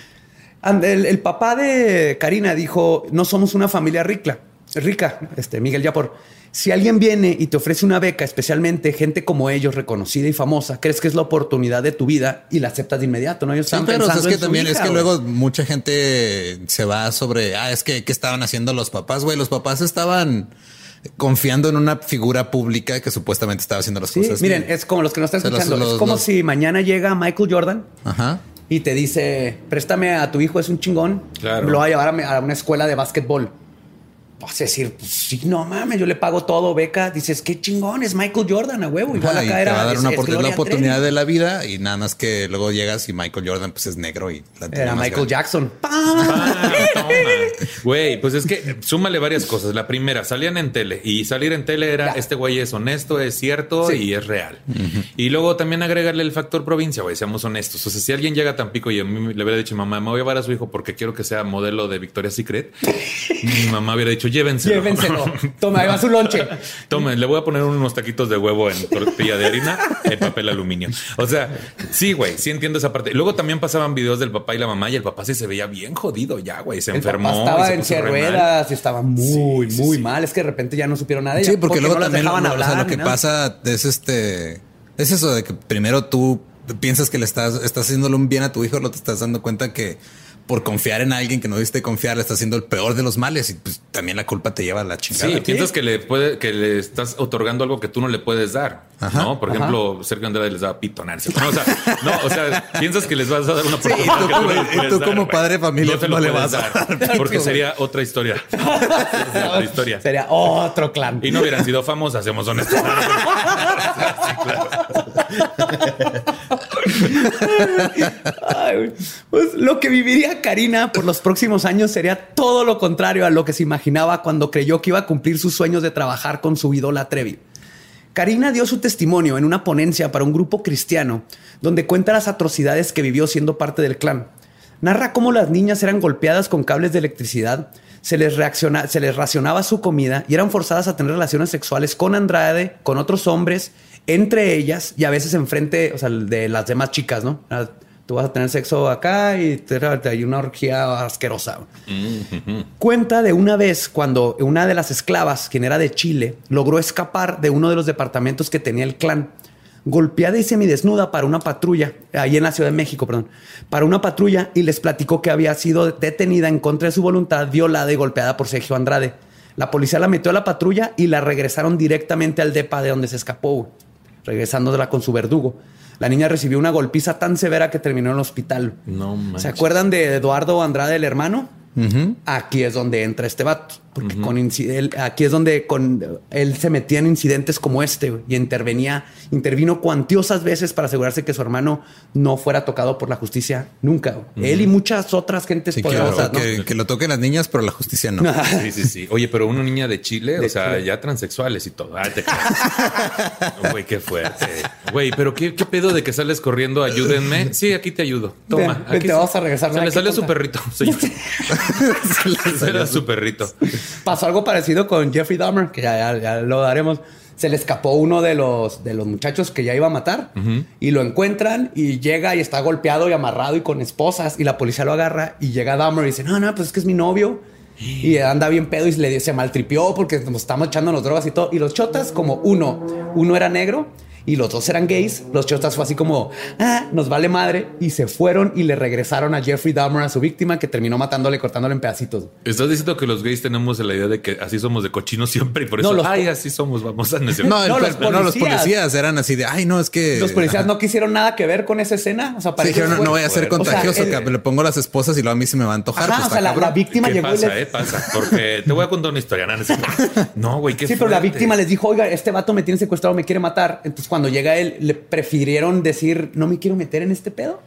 El, el papá de Karina dijo, no somos una familia rica. rica, este Miguel Yapor. Si alguien viene y te ofrece una beca, especialmente gente como ellos, reconocida y famosa, crees que es la oportunidad de tu vida y la aceptas de inmediato, ¿no? Ellos Sí, están pero pensando es que en también es que güey. luego mucha gente se va sobre, ah, es que ¿qué estaban haciendo los papás, güey? Los papás estaban confiando en una figura pública que supuestamente estaba haciendo las Sí, cosas. miren, bien. es como los que nos están los- escuchando. los- es como los- si mañana llega Michael Jordan Ajá. Y te dice, préstame a tu hijo, es un chingón. Claro. Lo va a llevar a, a una escuela de básquetbol. Vas a decir, pues sí, no mames, yo le pago todo, beca. Dices, qué chingón, es Michael Jordan, a huevo. Igual acá te era. va a dar una es es la oportunidad Trevi. de la vida y nada más que luego llegas y Michael Jordan pues es negro y Era Michael grande. Jackson. Ah. Güey, pues es que súmale varias cosas. La primera, salían en tele y salir en tele era Ya. este güey es honesto, es cierto Sí. y es real. Y luego también agregarle el factor provincia, güey, seamos honestos. O sea, si alguien llega a Tampico y a mí le hubiera dicho, mamá, me voy a llevar a su hijo porque quiero que sea modelo de Victoria's Secret, mi mamá hubiera dicho, llévenselo. Llévenselo. Toma, ahí va su lonche. Tomen, le voy a poner unos taquitos de huevo en tortilla de harina en papel aluminio. O sea, sí, güey, sí entiendo esa parte. Luego también pasaban videos del papá y la mamá y el papá sí se veía bien jodido ya, güey. Se El enfermó. papá y estaba se en ruedas y estaba muy, Sí, sí, muy sí. mal. Es que de repente ya no supieron nada. Sí, porque, luego no también dejaban lo, o sea, hablar lo que nada. pasa es este es eso de que primero tú piensas que le estás estás haciéndole un bien a tu hijo, lo te estás dando cuenta que por confiar en alguien que no diste confiar, le estás haciendo el peor de los males y pues también la culpa te lleva a la chingada. Sí, piensas que le puede, que le estás otorgando algo que tú no le puedes dar, Ajá, ¿no? Por ajá. ejemplo, Sergio Andrade les daba pitonarse. No, o sea, no, o sea, piensas que les vas a dar una Sí, y oportunidad tú que no le y tú dar, como padre de familia no, te no lo le puedes vas a dar, dar. porque sería otra historia. otra historia. Sería otro clan. Y no hubieran sido famosas, seamos honestos. Sí, claro. Pues lo que viviría Karina por los próximos años sería todo lo contrario a lo que se imaginaba cuando creyó que iba a cumplir sus sueños de trabajar con su ídola Trevi. Karina dio su testimonio en una ponencia para un grupo cristiano donde cuenta las atrocidades que vivió siendo parte del clan. Narra cómo las niñas eran golpeadas con cables de electricidad, se les, se les racionaba su comida y eran forzadas a tener relaciones sexuales con Andrade, con otros hombres, entre ellas y a veces enfrente o sea, de las demás chicas, ¿no? Ah, Tú vas a tener sexo acá y te, te- hay una orgía asquerosa. Cuenta de una vez cuando una de las esclavas, quien era de Chile, logró escapar de uno de los departamentos que tenía el clan. Golpeada y semidesnuda para una patrulla, ahí en la Ciudad de México, perdón, para una patrulla y les platicó que había sido detenida en contra de su voluntad, violada y golpeada por Sergio Andrade. La policía la metió a la patrulla y la regresaron directamente al depa de donde se escapó, regresándola con su verdugo. La niña recibió una golpiza tan severa que terminó en el hospital. No manches. ¿Se acuerdan de Eduardo Andrade, el hermano? Aquí es donde entra este vato. Porque con inci- él- aquí es donde con, él se metía en incidentes como este y intervenía, intervino cuantiosas veces para asegurarse que su hermano no fuera tocado por la justicia nunca. güey. Él y muchas otras gentes Sí, que, poderosas, ¿no? que- que lo toquen las niñas, pero la justicia no. Sí, sí, sí. Oye, pero una niña de Chile, De o sea, Chile. ya transexuales y todo. Ah, te Güey, qué fuerte. Güey, pero qué, qué pedo de que sales corriendo, ayúdenme. Sí, aquí te ayudo. Toma. Ven, aquí te vamos a regresar. Se le salió su perrito. Soy yo. Era su perrito. Pasó algo parecido con Jeffrey Dahmer, que ya, ya- ya lo daremos. Se le escapó uno de los, de los muchachos que ya iba a matar y lo encuentran y llega y está golpeado y amarrado y con esposas y la policía lo agarra y llega Dahmer y dice, no, no, pues es que es mi novio. Y anda bien pedo y le se maltripió porque nos estamos echando las drogas y todo. Y los chotas, como uno, uno era negro y los dos eran gays. Los chotas fue así como, ah, nos vale madre. Y se fueron y le regresaron a Jeffrey Dahmer, a su víctima, que terminó matándole, cortándole en pedacitos. Estás diciendo que los gays tenemos la idea de que así somos de cochinos siempre y por eso, No, los- ay, así somos, vamos a. No, el- No, los no, los policías. policías eran así de, ay, no, es que... Los policías Ajá. no quisieron nada que ver con esa escena. O sea, Sí, para dijeron, ellos no, voy a ser o sea, contagioso, el- que le pongo las esposas y luego a mí se me va a antojar. Ajá, pues, o sea, la, la víctima ¿Qué llegó y pasa, les- eh? Pasa. Porque te voy a contar una historia. No, cierto. no güey, qué Sí, pero la víctima les dijo, oiga, este vato me tiene secuestrado, me quiere matar. Entonces, cuando llega él, le prefirieron decir, no me quiero meter en este pedo.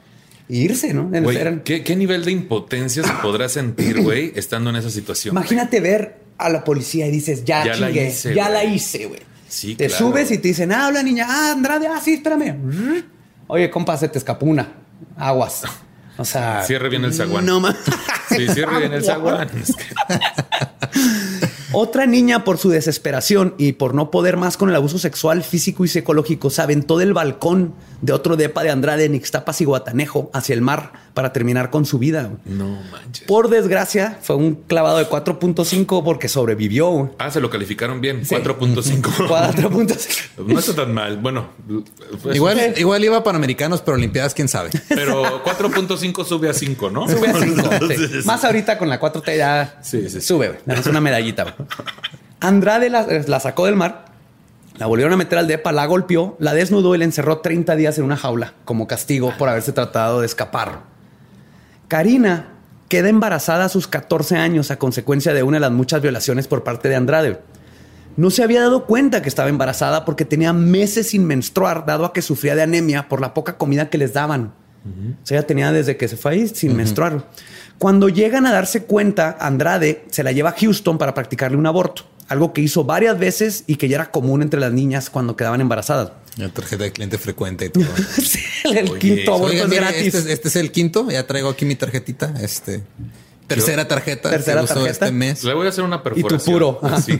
E irse, ¿no? En- Güey, eran- ¿qué, qué nivel de impotencia se podrá sentir, güey, estando en esa situación? Imagínate ver a la policía y dices, ya, Ya la chingué, hice, ya güey. la hice, güey. Sí, te claro. subes y te dicen, ah, habla niña, ah, Andrade, ah, sí, espérame. Oye, compa, se te escapó una. Aguas. O sea, Cierre bien el zaguán. No más. Sí, cierre bien el zaguán. Otra niña, por su desesperación y por no poder más con el abuso sexual, físico y psicológico, se aventó del balcón de otro depa de Andrade en Ixtapas y Guatanejo hacia el mar para terminar con su vida. No manches. Por desgracia, fue un clavado de 4.5 porque sobrevivió. Ah, se lo calificaron bien. 4.5. 4.5. No está tan mal. Bueno, pues, Igual, igual iba Panamericanos, pero Olimpiadas, quién sabe. pero 4.5 sube a 5, ¿no? Sube a 5. Más ahorita con la 4T ya Sí, sí, sí. sube. das una medallita. Andrade la, la sacó del mar, la volvieron a meter al depa, la golpeó, la desnudó y la encerró 30 días en una jaula como castigo por haberse tratado de escapar. Karina queda embarazada a sus 14 años a consecuencia de una de las muchas violaciones por parte de Andrade. No se había dado cuenta que estaba embarazada porque tenía meses sin menstruar, dado a que sufría de anemia por la poca comida que les daban. O sea, ella tenía desde que se fue ahí sin menstruar. Cuando llegan a darse cuenta, Andrade se la lleva a Houston para practicarle un aborto, algo que hizo varias veces y que ya era común entre las niñas cuando quedaban embarazadas. La tarjeta de cliente frecuente y todo. Sí, el Oye, quinto aborto es mire, gratis. este, es- este es el quinto. Ya traigo aquí mi tarjetita. Este tercera tarjeta. Tercera que tarjeta. este mes. Le voy a hacer una perforación. puro. Ajá. Sí.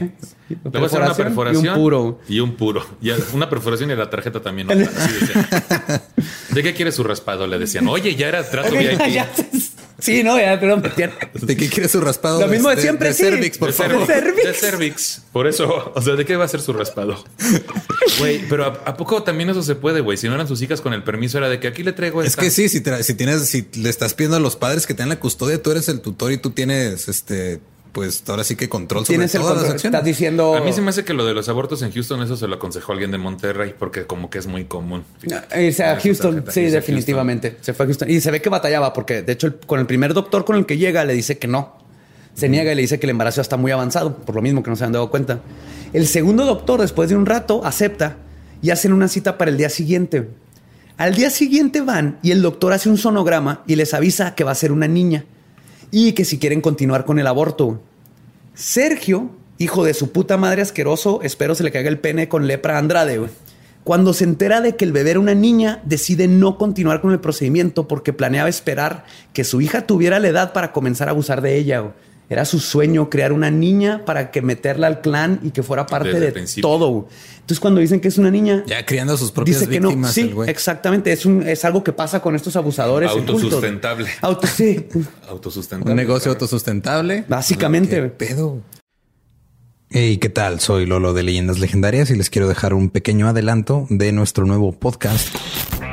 Le voy a hacer una Perforación y un puro. Y un puro. Y una perforación y la tarjeta también. ¿no? Así decía. ¿De qué quiere su raspado? Le decían. Oye, ya era trato VIP. Ya- sí, no, ya, perdón. ya. ¿De qué quiere su raspado? Lo mismo de siempre, De sí. cervix, por de favor. cervix, Cervix. de cervix. Por eso, o sea, ¿de qué va a ser su raspado? Güey, pero ¿a, a poco también eso se puede, güey? Si no eran sus hijas con el permiso, era de que aquí le traigo Es esta. que sí, si tienes, si le estás pidiendo a los padres que tengan la custodia, tú eres el tutor y tú tienes este, pues ahora sí que control sobre todas las control. acciones. Estás diciendo. A mí se me hace que lo de los abortos en Houston, eso se lo aconsejó alguien de Monterrey, porque como que es muy común. Irse a Poner su Houston, tarjeta, sí, irse definitivamente. Se fue a Houston. Y se ve que batallaba porque, de hecho, el- con el primer doctor con el que llega, le dice que no. Se niega y le dice que el embarazo está muy avanzado, por lo mismo que no se han dado cuenta. El segundo doctor, después de un rato, acepta y hacen una cita para el día siguiente. Al día siguiente van y el doctor hace un sonograma y les avisa que va a ser una niña y que si quieren continuar con el aborto. Sergio, hijo de su puta madre asqueroso, espero se le caiga el pene con lepra a Andrade, güey. Cuando se entera de que el bebé era una niña, decide no continuar con el procedimiento porque planeaba esperar que su hija tuviera la edad para comenzar a abusar de ella. güey. Era su sueño crear una niña para que meterla al clan y que fuera parte Desde de principio. todo. Entonces, cuando dicen que es una niña, Ya criando a sus propias dice que no. víctimas, Sí, el güey. exactamente. Es, un, es algo que pasa con estos abusadores. Autosustentable. Auto, sí. Autosustentable. Un negocio autosustentable. Básicamente. ¿Qué pedo? Hey, ¿qué tal? Soy Lolo de Leyendas Legendarias y les quiero dejar un pequeño adelanto de nuestro nuevo podcast.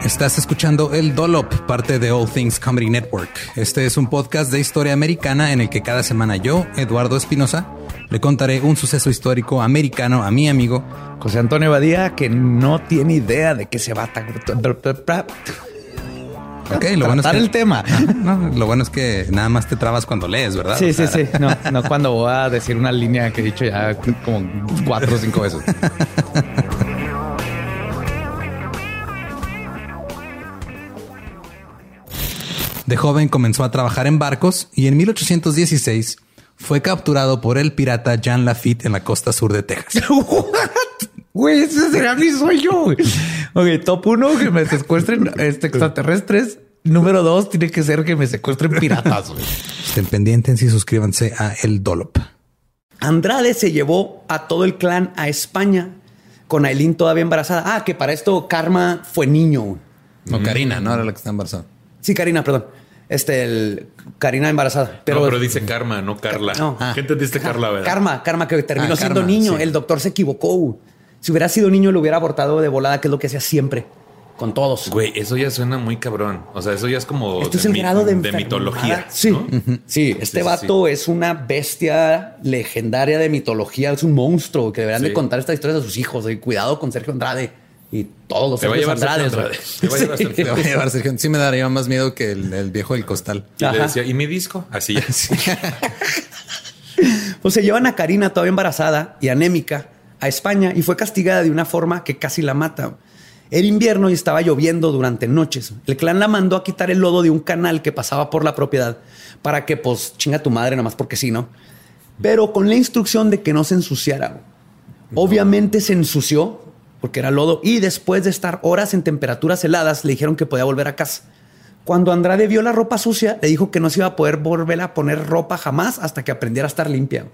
Estás escuchando El Dollop, parte de All Things Comedy Network. Este es un podcast de historia americana en el que cada semana yo, Eduardo Espinosa, le contaré un suceso histórico americano a mi amigo José Antonio Badía, que no tiene idea de qué se va a Ok, lo bueno es que el tema. No, lo bueno es que nada más te trabas cuando lees, ¿verdad? Sí, O sea, sí, sí. No, no cuando voy a decir una línea que he dicho ya como cuatro o cinco veces. De joven comenzó a trabajar en barcos y en 1816 fue capturado por el pirata Jean Lafitte en la costa sur de Texas. Güey, ese será mi sueño. Ok, top uno, que me secuestren este, extraterrestres. Número dos, tiene que ser que me secuestren piratas. güey. Estén pendientes y suscríbanse a El Dolop. Andrade se llevó a todo el clan a España con Aileen todavía embarazada. Ah, que para esto Karma fue niño. No, Karina, no era la que está embarazada. Sí, Karina, perdón. Este, el Karina embarazada. Pero, Pero, pero dice Karma, no Carla. No. ¿Qué entendiste Carla, verdad? Karma, Karma, que terminó Ah, siendo Karma, niño. sí. El doctor se equivocó. Si hubiera sido niño, lo hubiera abortado de volada, que es lo que hacía siempre con todos. Güey, eso ya suena muy cabrón. O sea, eso ya es como Esto es el mi- grado de, de mitología. Sí, ¿no? sí. Este sí, sí. vato es una bestia legendaria de mitología. Es un monstruo que deberán Sí. de contar estas historias a sus hijos. Y cuidado con Sergio Andrade y todos los Te va a llevar Andrades. Te va a llevar Sí. Sergio Te va a llevar Sergio. Sí me daría más miedo que el, el viejo del costal. Y le decía, ¿y mi disco? Así ya. Pues se llevan a Karina todavía embarazada y anémica a España y fue castigada de una forma que casi la mata. Era invierno y estaba lloviendo durante noches. El clan la mandó a quitar el lodo de un canal que pasaba por la propiedad para que, pues, chinga tu madre, nada más porque sí, ¿no? Pero con la instrucción de que no se ensuciara. Obviamente se ensució porque era lodo y después de estar horas en temperaturas heladas le dijeron que podía volver a casa. Cuando Andrade vio la ropa sucia, le dijo que no se iba a poder volver a poner ropa jamás hasta que aprendiera a estar limpia.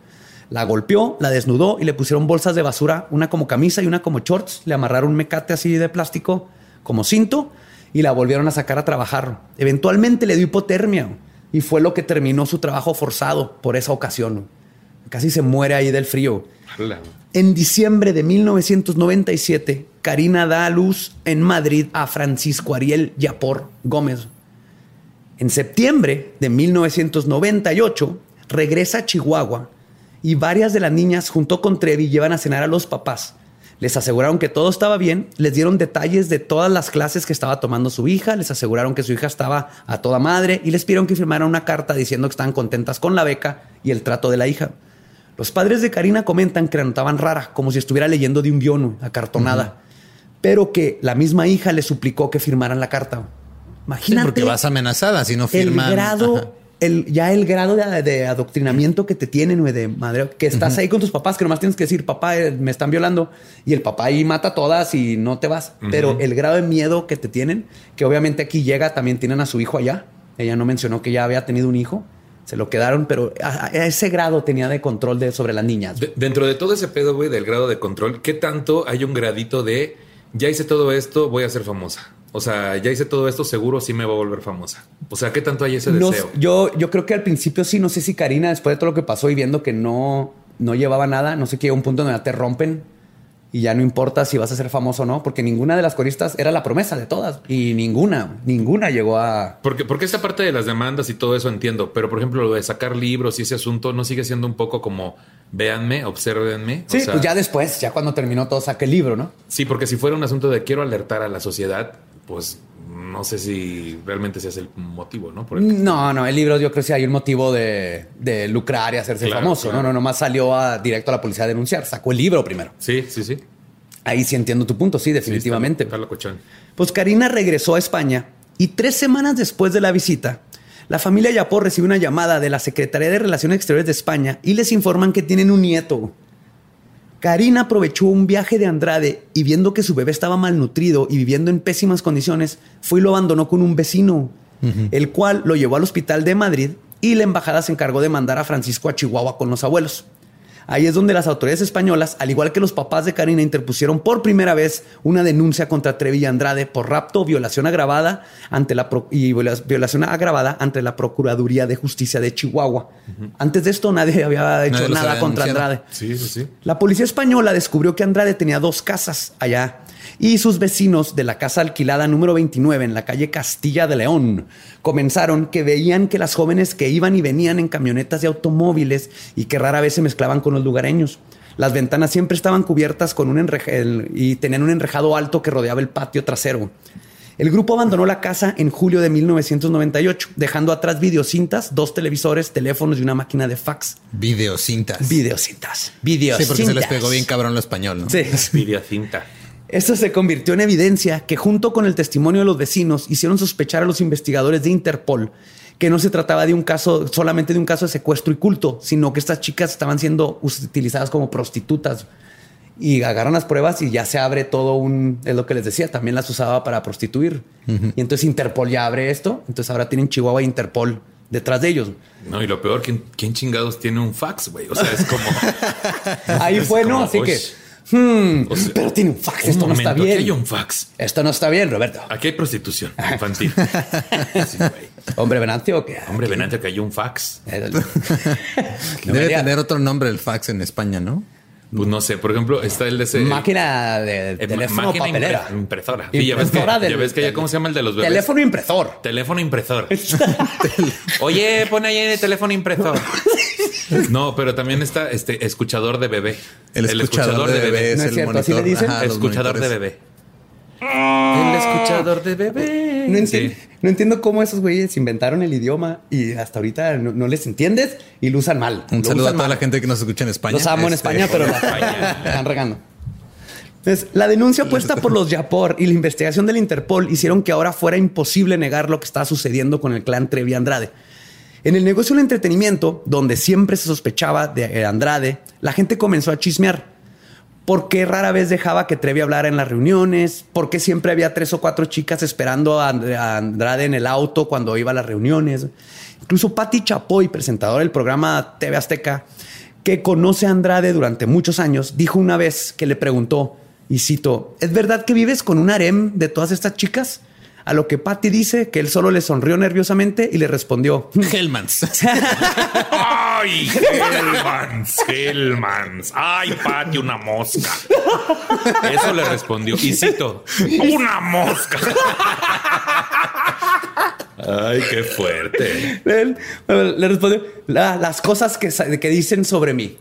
La golpeó, la desnudó y le pusieron bolsas de basura, una como camisa y una como shorts. Le amarraron un mecate así de plástico como cinto y la volvieron a sacar a trabajar. Eventualmente le dio hipotermia y fue lo que terminó su trabajo forzado por esa ocasión. Casi se muere ahí del frío. En diciembre de 1997, Karina da a luz en Madrid a Francisco Ariel Yapor Gómez. En septiembre de 1998, regresa a Chihuahua y varias de las niñas junto con Trevi llevan a cenar a los papás. Les aseguraron que todo estaba bien, les dieron detalles de todas las clases que estaba tomando su hija, les aseguraron que su hija estaba a toda madre y les pidieron que firmaran una carta diciendo que estaban contentas con la beca y el trato de la hija. Los padres de Karina comentan que la notaban rara, como si estuviera leyendo de un guion, acartonada, pero que la misma hija le suplicó que firmaran la carta. Sí, Imagínate porque vas amenazada si no firman. el grado, Ajá. el, ya el grado de, de adoctrinamiento que te tienen, de madre, que estás ahí con tus papás, que nomás tienes que decir, papá, eh, me están violando, y el papá ahí mata a todas y no te vas. Pero el grado de miedo que te tienen, que obviamente aquí llega, también tienen a su hijo allá. Ella no mencionó que ya había tenido un hijo. Se lo quedaron, pero a, a ese grado tenía de control de, sobre las niñas. De- dentro de todo ese pedo, güey, del grado de control, ¿qué tanto hay un gradito de ya hice todo esto, voy a ser famosa? O sea, ya hice todo esto, seguro sí me voy a volver famosa. O sea, ¿qué tanto hay ese No deseo? yo, yo creo que al principio sí, no sé si Karina, después de todo lo que pasó y viendo que no, no llevaba nada, no sé que llega un punto donde te rompen y ya no importa si vas a ser famoso o no, porque ninguna de las coristas era la promesa de todas y ninguna, ninguna llegó a... Porque, porque esta parte de las demandas y todo eso entiendo, pero por ejemplo, lo de sacar libros y ese asunto no sigue siendo un poco como véanme, obsérvenme. O Sí, sea, pues ya después, ya cuando terminó todo, saqué el libro, ¿no? Sí, porque si fuera un asunto de quiero alertar a la sociedad, pues no sé si realmente ese es el motivo, ¿no? Por el- No, no, el libro yo creo que sí hay un motivo de, de lucrar y hacerse Claro, famoso. claro. No, no, nomás salió a, directo a la policía a denunciar, sacó el libro primero. Sí, sí, sí. Ahí sí entiendo tu punto, sí, Sí, definitivamente. está- está locochón. Pues Karina regresó a España y tres semanas después de la visita, la familia Yapor recibe una llamada de la Secretaría de Relaciones Exteriores de España y les informan que tienen un nieto. Karina aprovechó un viaje de Andrade y viendo que su bebé estaba malnutrido y viviendo en pésimas condiciones, fue y lo abandonó con un vecino, el cual lo llevó al hospital de Madrid y la embajada se encargó de mandar a Francisco a Chihuahua con los abuelos. Ahí es donde las autoridades españolas, al igual que los papás de Karina, interpusieron por primera vez una denuncia contra Trevi y Andrade por rapto, violación agravada ante la y viola- violación agravada ante la Procuraduría de Justicia de Chihuahua. Antes de esto nadie había hecho Nadie nada había contra. Andrade. Sí, sí, sí. La policía española descubrió que Andrade tenía dos casas allá y sus vecinos de la casa alquilada número 29 en la calle Castilla de León comenzaron que veían que las jóvenes que iban y venían en camionetas de automóviles y que rara vez se mezclaban con los lugareños. Las ventanas siempre estaban cubiertas con un enreje y tenían un enrejado alto que rodeaba el patio trasero. El grupo abandonó la casa en julio de 1998, dejando atrás videocintas, dos televisores, teléfonos y una máquina de fax. Videocintas. Videocintas. Videocintas. Sí, porque se les pegó bien cabrón lo español, ¿no? Sí. Videocinta. Esto se convirtió en evidencia que junto con el testimonio de los vecinos hicieron sospechar a los investigadores de Interpol que no se trataba de un caso solamente de un caso de secuestro y culto, sino que estas chicas estaban siendo utilizadas como prostitutas. Y agarran las pruebas y ya se abre todo un, es lo que les decía, también las usaba para prostituir. Y entonces Interpol ya abre esto, entonces ahora tienen Chihuahua e Interpol detrás de ellos. No, y lo peor, ¿quién, quién chingados tiene un fax, güey? O sea, es como. Ahí fue, ¿no? Así "Uy, que, hmm, o sea, pero tiene un fax, un esto no está bien. Aquí hay un fax. Esto no está bien, Roberto. Aquí hay prostitución infantil. Sí, güey. Hombre Venancio, ¿o qué? Hombre, Venante, que hay un fax. Eh, Debe tener otro nombre el fax en España, ¿no? Pues no sé, por ejemplo, está el de ese. Máquina de eh, teléfono máquina papelera. impre- impresora. Sí, ya ves que, del- ya ves que ya, del- ¿cómo se llama el de los bebés? Teléfono impresor. Teléfono impresor. Oye, pon ahí el teléfono impresor. No, pero también está este escuchador de bebé. El, escuchador, de bebé es No es el cierto, ¿así monitor. le dicen? Ajá, escuchador de bebé. El escuchador de bebé. No, enti- Sí. no entiendo cómo esos güeyes inventaron el idioma y hasta ahorita no, no les entiendes y lo usan mal. Un Lo saludo a toda la gente que nos escucha en España. Los amo en Este, España, pero la España. la están regando. Entonces, la denuncia puesta por los Yapor y la investigación del Interpol hicieron que ahora fuera imposible negar lo que estaba sucediendo con el clan Trevi Andrade. En el negocio del entretenimiento, donde siempre se sospechaba de Andrade, la gente comenzó a chismear. ¿Por qué rara vez dejaba que Trevi hablara en las reuniones? ¿Por qué siempre había tres o cuatro chicas esperando a And- a Andrade en el auto cuando iba a las reuniones? Incluso Patti Chapoy, presentadora del programa TV Azteca, que conoce a Andrade durante muchos años, dijo una vez que le preguntó, y cito, ¿es verdad que vives con un harem de todas estas chicas? A lo que Patty dice que él solo le sonrió nerviosamente y le respondió, Hellmans. ¡Ay, Hellmans! ¡Hellmans! ¡Ay, Patty, una mosca! Eso le respondió. Y cito, ¡una mosca! ¡Ay, qué fuerte! él le respondió, "La- las cosas que, que dicen sobre mí.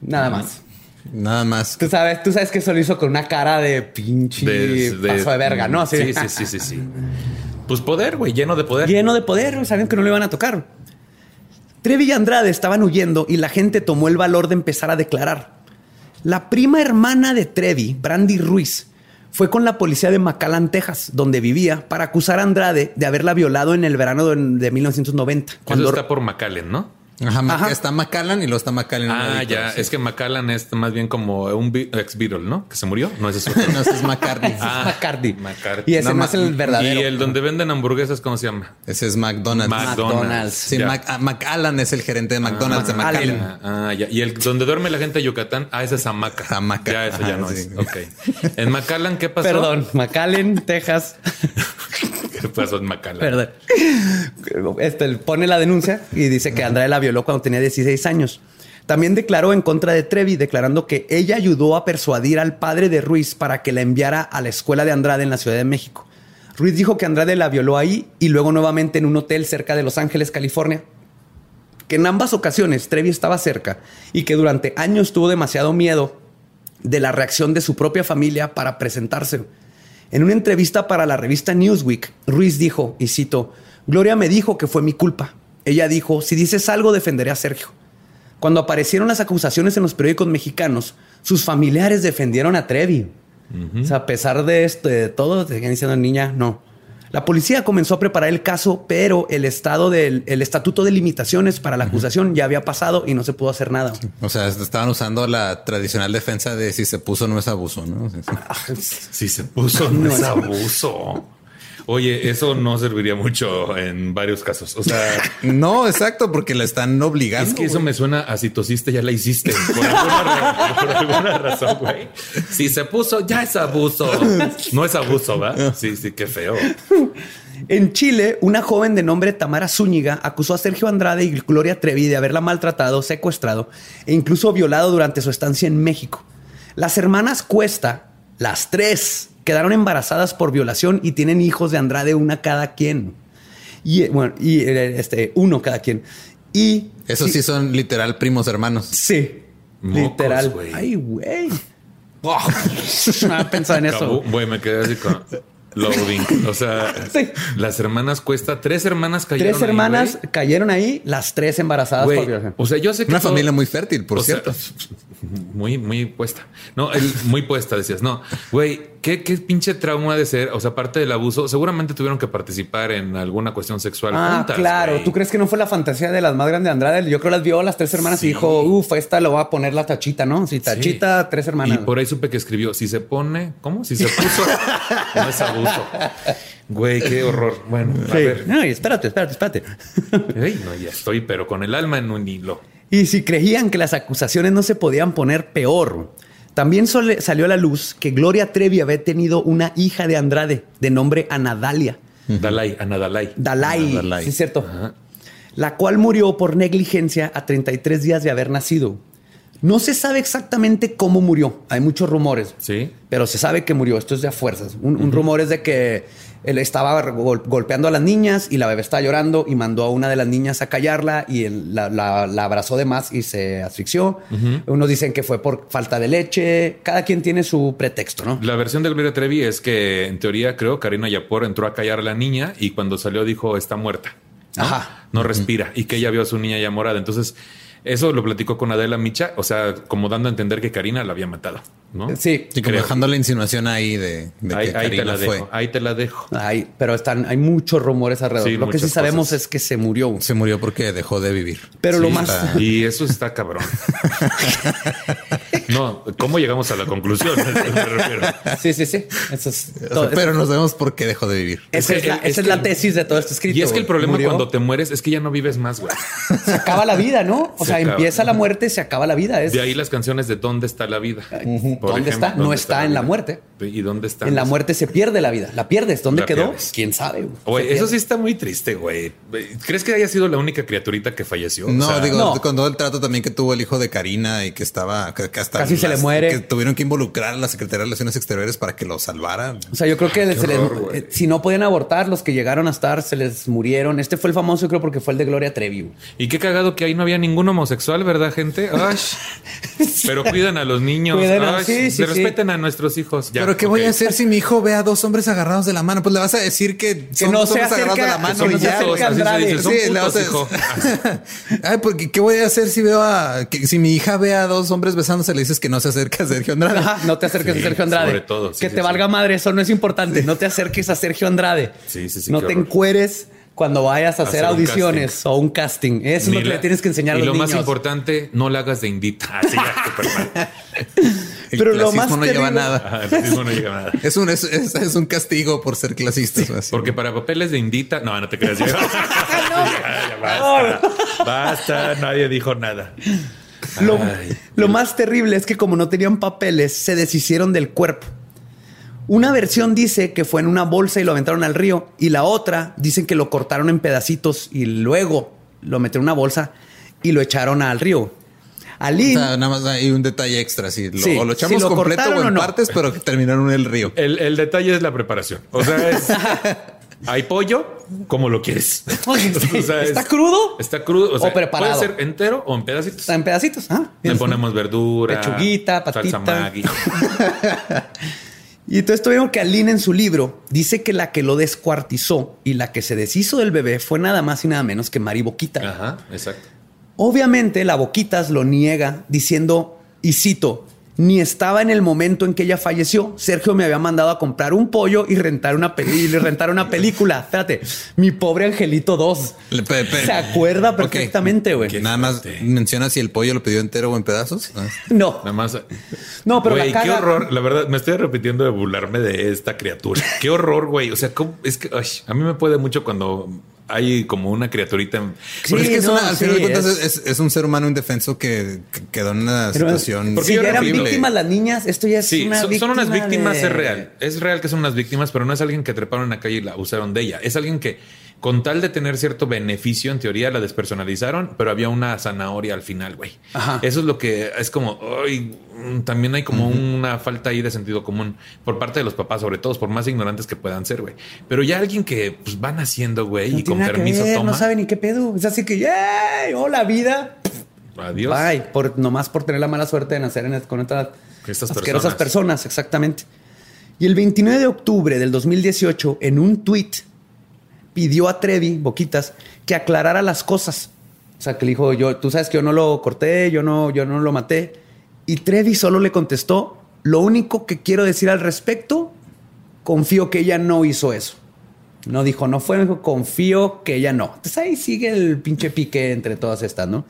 Nada más. Nada más. Tú sabes, tú sabes que eso lo hizo con una cara de pinche paso de verga, ¿no? Así sí, de- sí, sí, sí, sí. Pues poder, güey, lleno de poder. Lleno de poder, sabían que no le iban a tocar. Trevi y Andrade estaban huyendo y la gente tomó el valor de empezar a declarar. La prima hermana de Trevi, Brandy Ruiz, fue con la policía de McAllen, Texas, donde vivía, para acusar a Andrade de haberla violado en el verano de, de 1990. Cuando está por McAllen, ¿no? Ajá, está McAllen y luego está un Ah, ya. sí. Es que McAllen es más bien como un ex Beatle, ¿no? Que se murió. No es eso. no, ese es McCartney. Ah, McCarthy. McCarthy. Y ese no, No, es el verdadero. Y el donde venden hamburguesas, ¿cómo se llama? Ese es McDonald's. McDonald's. Sí. Mac- ah, McAllen es el gerente de McDonald's de McAllen. Ah, ah, ya. Y el donde duerme la gente de Yucatán, ah, ese es Hamaca. Hamaca. Ya, eso ya Ajá, no sí. es. Ok. En McAllen, ¿qué pasó? Perdón, McAllen, Texas. ¿Qué pasó en McAllen? Perdón. Este, él pone la denuncia y dice que Andrade la violó cuando tenía 16 años. También declaró en contra de Trevi, declarando que ella ayudó a persuadir al padre de Ruiz para que la enviara a la escuela de Andrade en la Ciudad de México. Ruiz dijo que Andrade la violó ahí y luego nuevamente en un hotel cerca de Los Ángeles, California. Que en ambas ocasiones Trevi estaba cerca y que durante años tuvo demasiado miedo de la reacción de su propia familia para presentarse. En una entrevista para la revista Newsweek, Ruiz dijo, y cito, Gloria me dijo que fue mi culpa. Ella dijo, si dices algo defenderé a Sergio. Cuando aparecieron las acusaciones en los periódicos mexicanos, sus familiares defendieron a Trevi. O sea, a pesar de esto, de todo, siguen diciendo niña, no. La policía comenzó a preparar el caso, pero el estado del el estatuto de limitaciones para la acusación ya había pasado y no se pudo hacer nada. O sea, estaban usando la tradicional defensa de si se puso no es abuso, ¿no? Sí. Si se puso, no es abuso. Oye, eso no serviría mucho en varios casos. O sea, No, exacto, porque la están obligando. es que eso me suena a si tosiste, ya la hiciste. Por alguna, por alguna razón, güey. Si se puso, ya es abuso. No es abuso, ¿va? Sí, sí, qué feo. En Chile, una joven de nombre Tamara Zúñiga acusó a Sergio Andrade y Gloria Trevi de haberla maltratado, secuestrado e incluso violado durante su estancia en México. Las hermanas Cuesta, las tres, quedaron embarazadas por violación y tienen hijos de Andrade, una cada quien. Y eh, bueno, y eh, este, uno cada quien. Y Esos sí son literal primos hermanos. sí, Mocos, literal. Ay, güey. Oh, no había pensado en eso. Güey, me quedé así con loading. O sea, Sí. las hermanas cuesta, tres hermanas cayeron. Tres ahí, hermanas güey. cayeron ahí, las tres embarazadas Güey, por. O sea, yo sé que Una todo- familia muy fértil, por sea, cierto. muy, muy puesta. No, el- muy puesta, decías. No, güey, ¿qué, qué pinche trauma de ser. O sea, aparte del abuso, seguramente tuvieron que participar en alguna cuestión sexual. Ah, juntas, claro. güey. ¿Tú crees que no fue la fantasía de las más grandes de Andrade? Yo creo las vio las tres hermanas y dijo, uff, esta lo va a poner la tachita, ¿no? Sí, tachita, tres hermanas. Y por ahí supe que escribió: si se pone, ¿cómo? Si se puso, no es abuso. Güey, qué horror. Bueno, a Sí. ver. Ay, espérate, espérate, espérate. Ey, no, ya estoy, pero con el alma en un hilo. Y si creían que las acusaciones no se podían poner peor, también sole- salió a la luz que Gloria Trevi había tenido una hija de Andrade de nombre Anadalia. Dalai, Ana Dalai. Sí es cierto. La cual murió por negligencia a 33 días de haber nacido. No se sabe exactamente cómo murió. Hay muchos rumores. Sí. Pero se sabe que murió. Esto es de a fuerzas. Un, un rumor es de que él estaba gol- golpeando a las niñas y la bebé estaba llorando y mandó a una de las niñas a callarla y él la, la- la abrazó de más y se asfixió. Unos dicen que fue por falta de leche. Cada quien tiene su pretexto, ¿no? La versión de Gloria Trevi es que, en teoría, creo, Karina Yapor entró a callar a la niña y cuando salió dijo está muerta. ¿no? Ajá. No respira y que ella vio a su niña ya morada. Entonces, eso lo platicó con Adela Micha, o sea, como dando a entender que Karina la había matado. ¿No? Sí. Y como dejando la insinuación ahí de, de Ahí, que ahí te la fue. dejo. Ahí te la dejo. Hay, pero están, hay muchos rumores alrededor. Sí, lo que sí sabemos cosas. es que se murió. Se murió porque dejó de vivir. Pero lo más. está- Y eso está cabrón. no, ¿cómo llegamos a la conclusión? Sí, sí, sí. Eso es todo- pero no sabemos por qué dejó de vivir. esa es la, es esa es la tesis de todo este escrito. Y es que el problema Murió, cuando te mueres es que ya no vives más, güey. se acaba la vida, ¿no? O Se sea, acaba. empieza la muerte, se acaba la vida. Es, De ahí las canciones de ¿Dónde está la vida? ¿Dónde está? No ¿dónde está en la vida? muerte. ¿Y dónde está? en la muerte se pierde la vida. La pierdes. ¿Dónde La quedó? pierdes. ¿Quién sabe? güey? Eso sí está muy triste, güey. ¿Crees que haya sido la única criaturita que falleció? O No, sea, digo, no. con todo el trato también que tuvo el hijo de Karina y que estaba que, que hasta Casi se le muere. Que tuvieron que involucrar a la Secretaría de Relaciones Exteriores para que lo salvara. O sea, yo creo que les- horror, eh, si no podían abortar, los que llegaron a estar se les murieron. Este fue el famoso, creo, porque fue el de Gloria Trevi. Y qué cagado que ahí no había ningún homosexual, ¿verdad, gente? Ay, pero cuidan a los niños. Cuiden a- Ay, sí, sí, respeten a nuestros hijos. Ya, Pero ¿qué voy a hacer si mi hijo ve a dos hombres agarrados de la mano? Pues le vas a decir que, son no dos se hombres agarrados de la que mano no y ya. acerca Putos, así se Andrade. dice, son Sí, le putos, vas a- hijo. Ay, porque ¿qué voy a hacer si veo a que si mi hija ve a dos hombres besándose? Le dices que no se acerca a Sergio Andrade. Ajá, no te acerques Sí, a Sergio Andrade. sobre todo, sí, que sí, te sí. valga madre, eso no es importante. No te acerques a Sergio Andrade. Sí, sí, sí, No te horror. encueres cuando vayas a hacer, audiciones o un casting. Eso es Ni lo que la- le tienes que enseñar a y los lo más niños. importante, no la hagas de indita. Así mal. El Pero lo clasismo más no lleva terrible- nada. Ajá, el racismo no llega a nada. Es un, es, es- es un castigo por ser clasistas. así. Porque para papeles de indita, no, no te creas. Ya, Ya, ya basta. Basta, nadie dijo nada. Lo, Ay, lo más terrible es que como no tenían papeles, se deshicieron del cuerpo. Una versión dice que fue en una bolsa y lo aventaron al río. Y la otra dicen que lo cortaron en pedacitos y luego lo metieron en una bolsa y lo echaron al río. O sea, nada más hay un detalle extra. Si lo, Sí, o lo si echamos lo completo o o en no. partes, pero que terminaron en el río. El, el detalle es la preparación. O sea, es. Hay pollo, como lo quieres. Oye, sí. O sea, es- ¿Está crudo? Está crudo. O, sea, preparado. Puede ser entero o en pedacitos. está en pedacitos. Ah, Le ponemos verdura, Pechuguita, patita. salsa Maggi. Y entonces tuvieron que Aline en su libro dice que la que lo descuartizó y la que se deshizo del bebé fue nada más y nada menos que Mari Boquita. Ajá, exacto. Obviamente la Boquitas lo niega diciendo, y cito, ni estaba en el momento en que ella falleció. Sergio me había mandado a comprar un pollo y rentar una, peli- y rentar una película. Espérate, mi pobre Angelito 2. Le- pe- pe- Se acuerda perfectamente, güey. Nada más menciona si el pollo lo pidió entero o en pedazos. Ah. No, Nada más. no, pero Güey, la qué horror. La verdad, me estoy repitiendo de burlarme de esta criatura. Qué horror, güey. O sea, ¿cómo? es que ay, a mí me puede mucho cuando hay como una criaturita. Sí, es que es no, una- al final sí, de cuentas es- es, es- es un ser humano indefenso que, que quedó en una Pero situación Porque si ya eran víctimas las niñas, esto ya es Sí, una son, son unas víctimas, de- es real. Es real que son unas víctimas, pero no es alguien que treparon en la calle y la usaron de ella. Es alguien que, con tal de tener cierto beneficio, en teoría la despersonalizaron, pero había una zanahoria al final, güey. Ajá. Eso es lo que es como, ay, también hay como una falta ahí de sentido común por parte de los papás, sobre todo, por más ignorantes que puedan ser, güey. Pero ya alguien que pues van haciendo, güey, No y con permiso ver, toma. No sabe ni qué pedo. Es así que, ¡yay! ¡Hola, vida! Adiós. Bye. Por, nomás por tener la mala suerte de nacer en, con estas Estas asquerosas personas. personas. exactamente. Y el 29 de octubre del 2018, en un tweet, pidió a Trevi, Boquitas, que aclarara las cosas. O sea, que le dijo, yo, tú sabes que yo no lo corté, yo no, yo no lo maté. Y Trevi solo le contestó, lo único que quiero decir al respecto, confío que ella no hizo eso. No dijo, no fue, dijo, confío que ella no. Entonces ahí sigue el pinche pique entre todas estas, ¿no?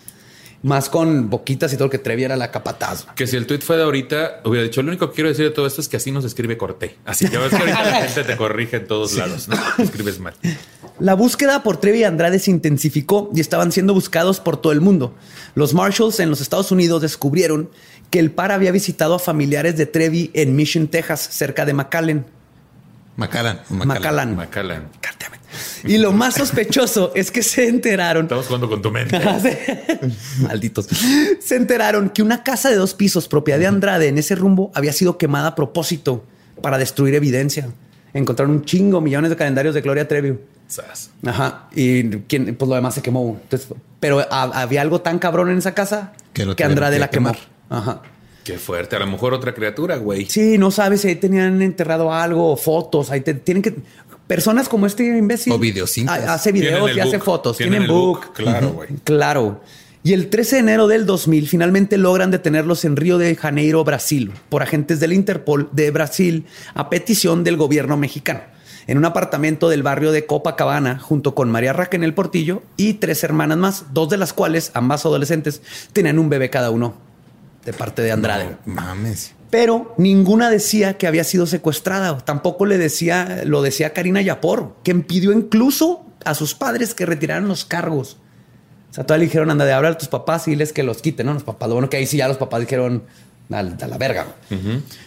Más con boquitas y todo que Trevi era la capataz. Que si el tweet fue de ahorita, hubiera dicho, lo único que quiero decir de todo esto es que así no se escribe corté. Así ya ves que ahorita la gente te corrige en todos lados, ¿no? Escribes mal. La búsqueda por Trevi y Andrade se intensificó y estaban siendo buscados por todo el mundo. Los Marshalls en los Estados Unidos descubrieron que el par había visitado a familiares de Trevi en Mission, Texas, cerca de McAllen. Macallan. o McAllen. Y lo más sospechoso es que se enteraron Estamos jugando con tu mente. Malditos. Se enteraron que una casa de dos pisos, propiedad de Andrade, en ese rumbo, había sido quemada a propósito para destruir evidencia. Encontraron un chingo, millones de calendarios de Gloria Trevi. Sas. Ajá. Y quien, pues lo demás se quemó. Entonces, pero ha- había algo tan cabrón en esa casa Que lo Andrade que la quemó. quemar. Ajá. Qué fuerte. A lo mejor otra criatura, güey. Sí, no sabes si ahí tenían enterrado algo, o fotos. Ahí te- tienen que. Personas como este imbécil. O Hace videos y hace fotos. Tienen book. book, claro, güey. Claro. Y el 13 de enero del 2000 finalmente logran detenerlos en Río de Janeiro, Brasil, por agentes del Interpol de Brasil a petición del gobierno mexicano, en un apartamento del barrio de Copacabana, junto con María Raquel Portillo y tres hermanas más, dos de las cuales, ambas adolescentes, tenían un bebé cada uno de parte de Andrade. No mames. Pero ninguna decía que había sido secuestrada. Tampoco le decía, lo decía Karina Yapor, que pidió incluso a sus padres que retiraran los cargos. O sea, todavía le dijeron, anda de hablar a tus papás y diles que los quiten, ¿no? Los papás. Lo bueno que ahí sí ya los papás dijeron, a, a la verga.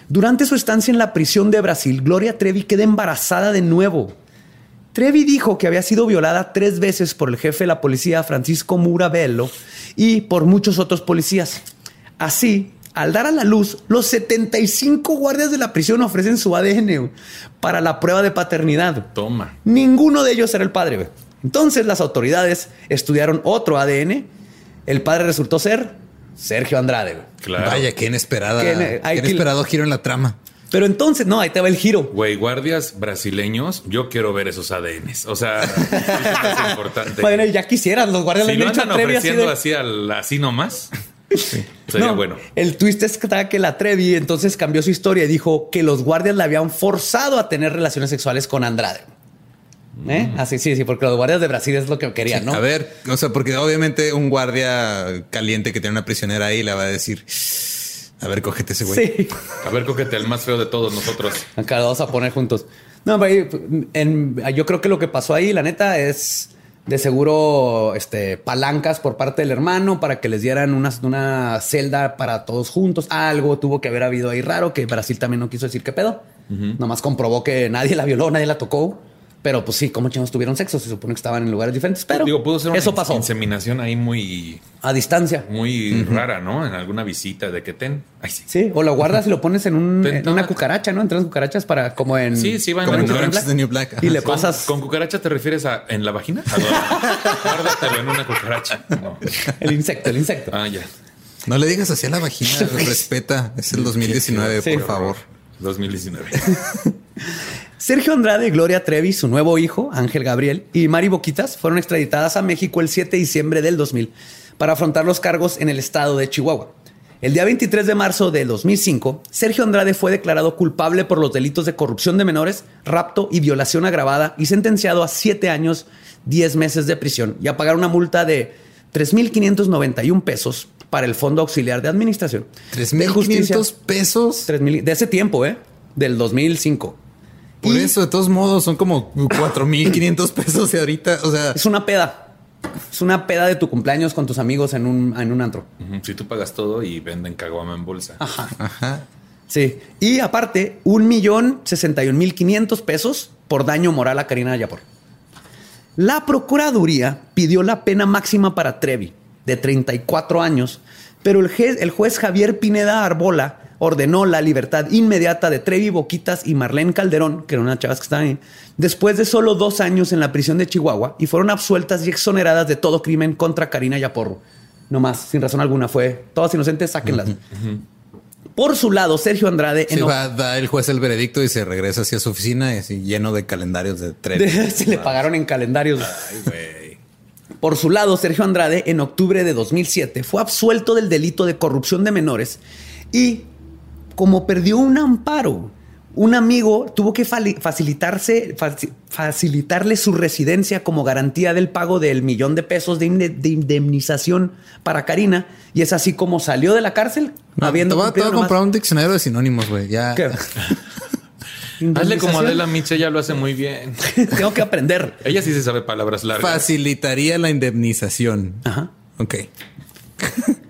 Durante su estancia en la prisión de Brasil, Gloria Trevi queda embarazada de nuevo. Trevi dijo que había sido violada tres veces por el jefe de la policía, Francisco Murabello, y por muchos otros policías. Así, al dar a la luz, los 75 guardias de la prisión ofrecen su ADN para la prueba de paternidad. Toma. Ninguno de ellos era el padre. güey. Entonces las autoridades estudiaron otro ADN. El padre resultó ser Sergio Andrade. güey. Claro. Vaya, qué inesperada. Qué que- inesperado giro en la trama. Pero entonces, no, ahí te va el giro. Güey, guardias brasileños, yo quiero ver esos ADNs. O sea, eso es importante. Bueno, ya quisieras, los guardias si a andan Trevi así ofreciendo de- así, al- así nomás, sería No, bueno. El twist es que estaba que la Trevi entonces cambió su historia y dijo que los guardias la habían forzado a tener relaciones sexuales con Andrade. ¿Eh? Así, sí, sí, porque los guardias de Brasil es lo que querían, ¿no? A ver, o sea, porque obviamente un guardia caliente que tiene una prisionera ahí le va a decir, a ver, cógete ese güey. Sí. A ver, cógete el más feo de todos nosotros. Acá los vamos a poner juntos. No, pero en- yo creo que lo que pasó ahí, la neta, es de seguro este, palancas por parte del hermano para que les dieran una, una celda para todos juntos. Algo tuvo que haber habido ahí raro que Brasil también no quiso decir qué pedo. Nomás comprobó que nadie la violó, nadie la tocó. Pero pues sí, como chingados tuvieron sexo, se supone que estaban en lugares diferentes. Pero Digo, pudo ser una eso pasó inseminación ahí muy, a distancia. muy rara, ¿no? En alguna visita de que ten. Ay, sí. Sí, o lo guardas y lo pones en, un, Te- en una cucaracha, ¿no? Entre las cucarachas para como en. Sí, sí, va en Como en Orange Orange is is the New Black. Y le ¿Con, pasas ¿Con cucaracha te refieres a en la vagina? Guárdatelo en una cucaracha. No. el insecto, el insecto. Ah, ya. No le digas así a la vagina, respeta. Es el 2019, Sí. por favor. 2019. Sergio Andrade, Gloria Trevi, su nuevo hijo, Ángel Gabriel, y Mari Boquitas fueron extraditadas a México el 7 de diciembre del 2000 para afrontar los cargos en el estado de Chihuahua. El día 23 de marzo del 2005, Sergio Andrade fue declarado culpable por los delitos de corrupción de menores, rapto y violación agravada y sentenciado a siete años, 10 meses de prisión y a pagar una multa de 3.591 pesos para el Fondo Auxiliar de Administración. de Justicia. 3.500 pesos. 3,000 de ese tiempo, ¿eh? Del 2005. Por Y eso, de todos modos, son como 4.500 pesos de ahorita. O sea, Es una peda. Es una peda de tu cumpleaños con tus amigos en un, en un antro. Si tú pagas todo y venden caguama en bolsa. ajá. Sí. Y aparte, un millón sesenta y un mil quinientos pesos por daño moral a Karina Yapor. La Procuraduría pidió la pena máxima para Trevi, de 34 años, pero el juez, el juez Javier Pineda Arbola ordenó la libertad inmediata de Trevi Boquitas y Marlene Calderón, que eran unas chavas que estaban ahí, después de solo dos años en la prisión de Chihuahua y fueron absueltas y exoneradas de todo crimen contra Karina Yaporro. No más, sin razón alguna, fue todas inocentes, sáquenlas. Por su lado, Sergio Andrade Se en va a dar el juez el veredicto y se regresa hacia su oficina y así lleno de calendarios de tren. se le pagaron en calendarios. Ay, güey. Por su lado, Sergio Andrade, en octubre de 2007, fue absuelto del delito de corrupción de menores y, como perdió un amparo, un amigo tuvo que facilitarse, faci- facilitarle su residencia como garantía del pago del millón de pesos de, inde- de indemnización para Karina. Y es así como salió de la cárcel, No, habiendo te voy a- te voy cumplido a nomás- comprar un diccionario de sinónimos, güey. Ya. ¿Qué? Hazle como. Adela Miche, ella lo hace muy bien. Tengo que aprender. Ella sí se sabe palabras largas. Facilitaría la indemnización. Ajá. Ok.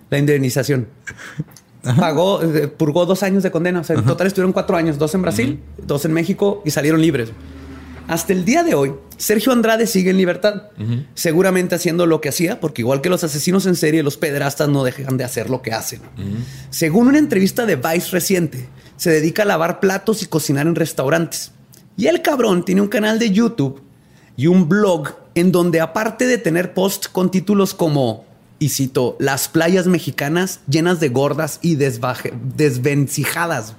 La indemnización. Pagó, eh, purgó dos años de condena. O sea, en total estuvieron cuatro años, dos en Brasil, dos en México y salieron libres. Hasta el día de hoy, Sergio Andrade sigue en libertad, seguramente haciendo lo que hacía, porque igual que los asesinos en serie, los pederastas no dejan de hacer lo que hacen. Según una entrevista de Vice reciente, se dedica a lavar platos y cocinar en restaurantes. Y el cabrón tiene un canal de YouTube y un blog en donde aparte de tener posts con títulos como, y cito, las playas mexicanas llenas de gordas y desvencijadas,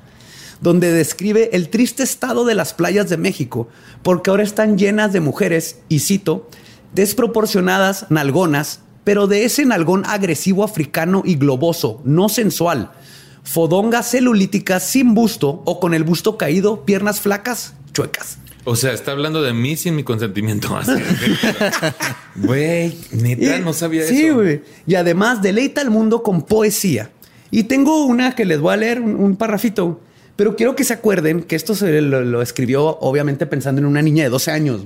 donde describe el triste estado de las playas de México, porque ahora están llenas de mujeres, y cito, desproporcionadas, nalgonas, pero de ese nalgón agresivo africano y globoso, no sensual. Fodonga celulítica sin busto o con el busto caído, piernas flacas, chuecas. O sea, está hablando de mí sin mi consentimiento. Güey, neta, Y- no sabía sí, eso. güey. Y además deleita al mundo con poesía. Y tengo una que les voy a leer, un, un parrafito. Pero quiero que se acuerden que esto se lo, lo escribió obviamente pensando en una niña de 12 años.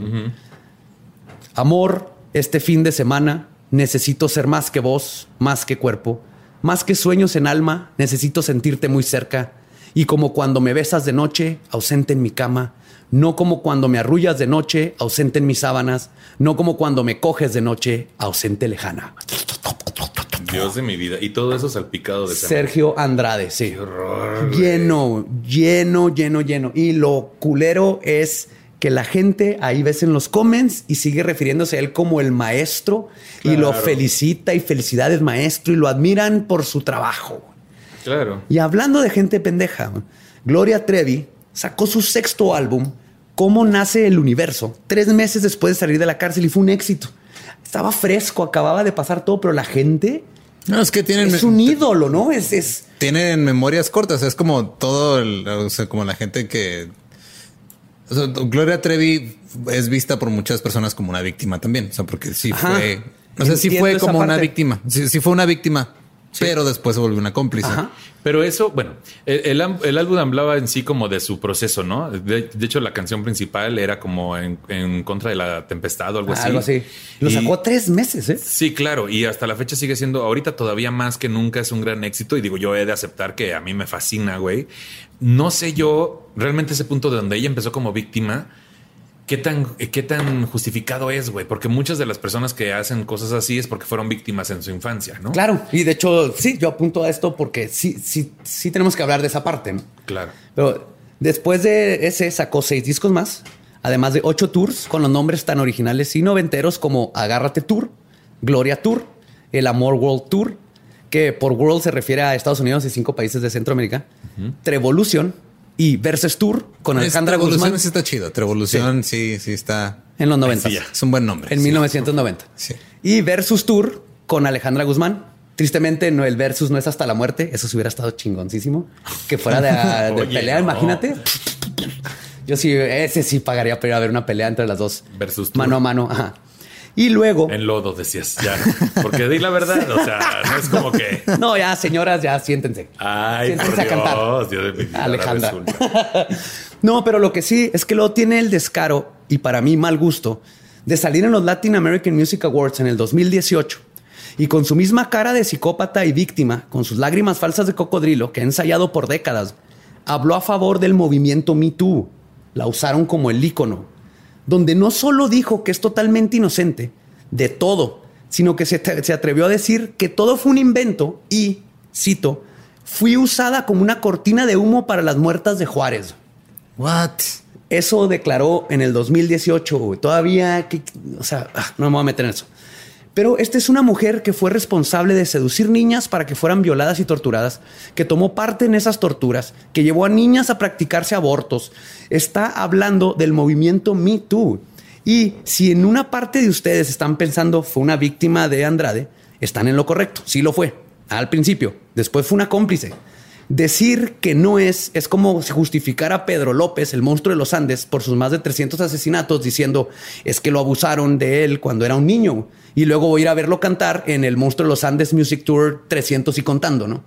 Amor, este fin de semana necesito ser más que voz, más que cuerpo, más que sueños en alma, necesito sentirte muy cerca. Y como cuando me besas de noche, ausente en mi cama, no como cuando me arrullas de noche, ausente en mis sábanas, no como cuando me coges de noche, ausente lejana. Dios de mi vida. Y todo eso salpicado de. Sergio Andrade, sí. horror. Lleno, lleno, lleno, lleno. Y lo culero es que la gente ahí ves en los comments y sigue refiriéndose a él como el maestro y lo felicita y felicidades maestro y lo admiran por su trabajo. Claro. Y hablando de gente pendeja, Gloria Trevi sacó su sexto álbum, Cómo nace el universo, tres meses después de salir de la cárcel y fue un éxito. Estaba fresco, acababa de pasar todo, pero la gente No, es que tienen, es un ídolo, ¿no? Es, es tienen memorias cortas. Es como todo, el- o sea, como la gente que. o sea, Gloria Trevi es vista por muchas personas como una víctima también. O sea, porque sí Ajá. fue. O sea, sí fue como una víctima. Sí, sí fue una víctima, pero después se volvió una cómplice. Ajá. Pero eso, bueno, el, el álbum hablaba en sí como de su proceso, ¿no? De, de hecho, la canción principal era como en, en contra de la tempestad o algo así. algo así. Lo Y- sacó tres meses, ¿eh? Sí, claro. Y hasta la fecha sigue siendo, ahorita todavía más que nunca es un gran éxito. Y digo, yo he de aceptar que a mí me fascina, güey. No sé yo realmente ese punto de donde ella empezó como víctima. ¿Qué tan, qué tan justificado es, güey? Porque muchas de las personas que hacen cosas así es porque fueron víctimas en su infancia, ¿no? Claro. Y de hecho, sí, yo apunto a esto porque sí, sí, sí tenemos que hablar de esa parte. ¿no? Claro. Pero después de ese sacó seis discos más, además de ocho tours con los nombres tan originales y noventeros como Agárrate Tour, Gloria Tour, El Amor World Tour, que por World se refiere a Estados Unidos y cinco países de Centroamérica, Trevolution y Versus Tour con Alejandra Trevolución Guzmán sí está chido. Trevolución sí, sí, está. en los 90. Sí. Es un buen nombre. En sí. 1990. Sí. Y Versus Tour con Alejandra Guzmán. Tristemente, no, el Versus no es hasta la muerte. Eso sí hubiera estado chingoncísimo. Que fuera de, de Oye, pelea, no. imagínate. Yo sí, ese sí pagaría para ir a ver una pelea entre las dos. Versus Tour. Mano a mano. Ajá. Y luego. En lodo, decías, ya. Porque di la verdad, o sea, no es como que... No, ya, señoras, ya siéntense. Ay, por Siéntense a cantar. Dios, de mi ahora Alejandra. No, pero lo que sí es que luego tiene el descaro y para mí mal gusto de salir en los Latin American Music Awards en el 2018 y con su misma cara de psicópata y víctima, con sus lágrimas falsas de cocodrilo que ha ensayado por décadas, habló a favor del movimiento Me Too. La usaron como el ícono, donde no solo dijo que es totalmente inocente de todo, sino que se, se atrevió a decir que todo fue un invento y, cito, fui usada como una cortina de humo para las muertas de Juárez. What? Eso declaró en el 2018. güey. Todavía, que- o sea, ah, no me voy a meter en eso. Pero esta es una mujer que fue responsable de seducir niñas para que fueran violadas y torturadas, que tomó parte en esas torturas, que llevó a niñas a practicarse abortos. Está hablando del movimiento Me Too. Y si en una parte de ustedes están pensando fue una víctima de Andrade, están en lo correcto. Sí lo fue al principio. Después fue una cómplice. Decir que no es es como si justificara a Pedro López, el monstruo de los Andes, por sus más de 300 asesinatos, diciendo es que lo abusaron de él cuando era un niño y luego voy a ir a verlo cantar en el monstruo de los Andes Music Tour 300 y contando, ¿no?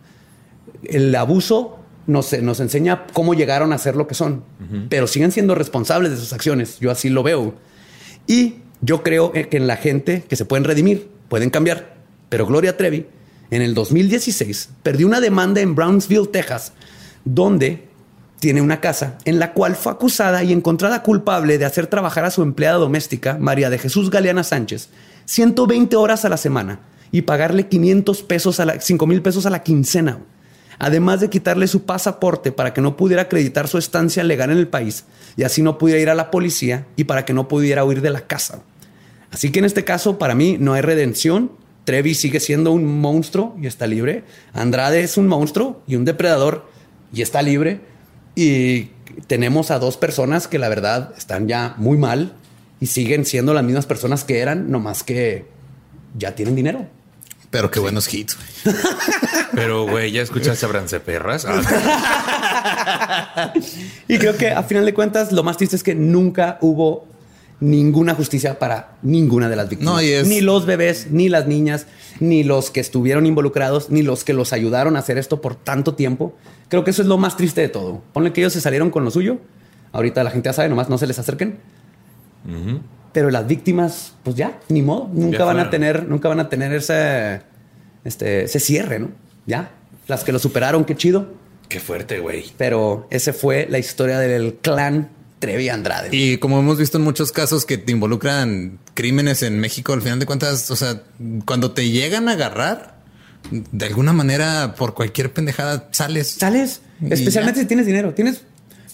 El abuso nos, nos enseña cómo llegaron a ser lo que son, pero siguen siendo responsables de sus acciones. Yo así lo veo. Y yo creo eh, que en la gente que se pueden redimir, pueden cambiar. Pero Gloria Trevi, en el 2016, perdió una demanda en Brownsville, Texas, donde tiene una casa en la cual fue acusada y encontrada culpable de hacer trabajar a su empleada doméstica, María de Jesús Galeana Sánchez, 120 horas a la semana y pagarle 500 pesos a la, 5 mil pesos a la quincena. Además de quitarle su pasaporte para que no pudiera acreditar su estancia legal en el país y así no pudiera ir a la policía y para que no pudiera huir de la casa. Así que en este caso, para mí, no hay redención. Trevi sigue siendo un monstruo y está libre. Andrade es un monstruo y un depredador y está libre. Y tenemos a dos personas que la verdad están ya muy mal y siguen siendo las mismas personas que eran, nomás que ya tienen dinero. Pero qué buenos hits. Pero, güey, ¿ya escuchaste a Brance Perras? Ah, Y creo que a final de cuentas lo más triste es que nunca hubo ninguna justicia para ninguna de las víctimas. No, es- Ni los bebés, ni las niñas, ni los que estuvieron involucrados, ni los que los ayudaron a hacer esto por tanto tiempo. Creo que eso es lo más triste de todo. Ponle que ellos se salieron con lo suyo. Ahorita la gente ya sabe, nomás no se les acerquen. Pero las víctimas, pues ya, ni modo. Nunca Ya van a tener, nunca van a tener ese, este, ese cierre, ¿no? Ya. Las que lo superaron, qué chido. Qué fuerte, güey. Pero ese fue la historia del clan Trevi Andrade. Y como hemos visto en muchos casos que te involucran crímenes en México, al final de cuentas, o sea, cuando te llegan a agarrar, de alguna manera, por cualquier pendejada, sales. sales, especialmente ya. si tienes dinero. Tienes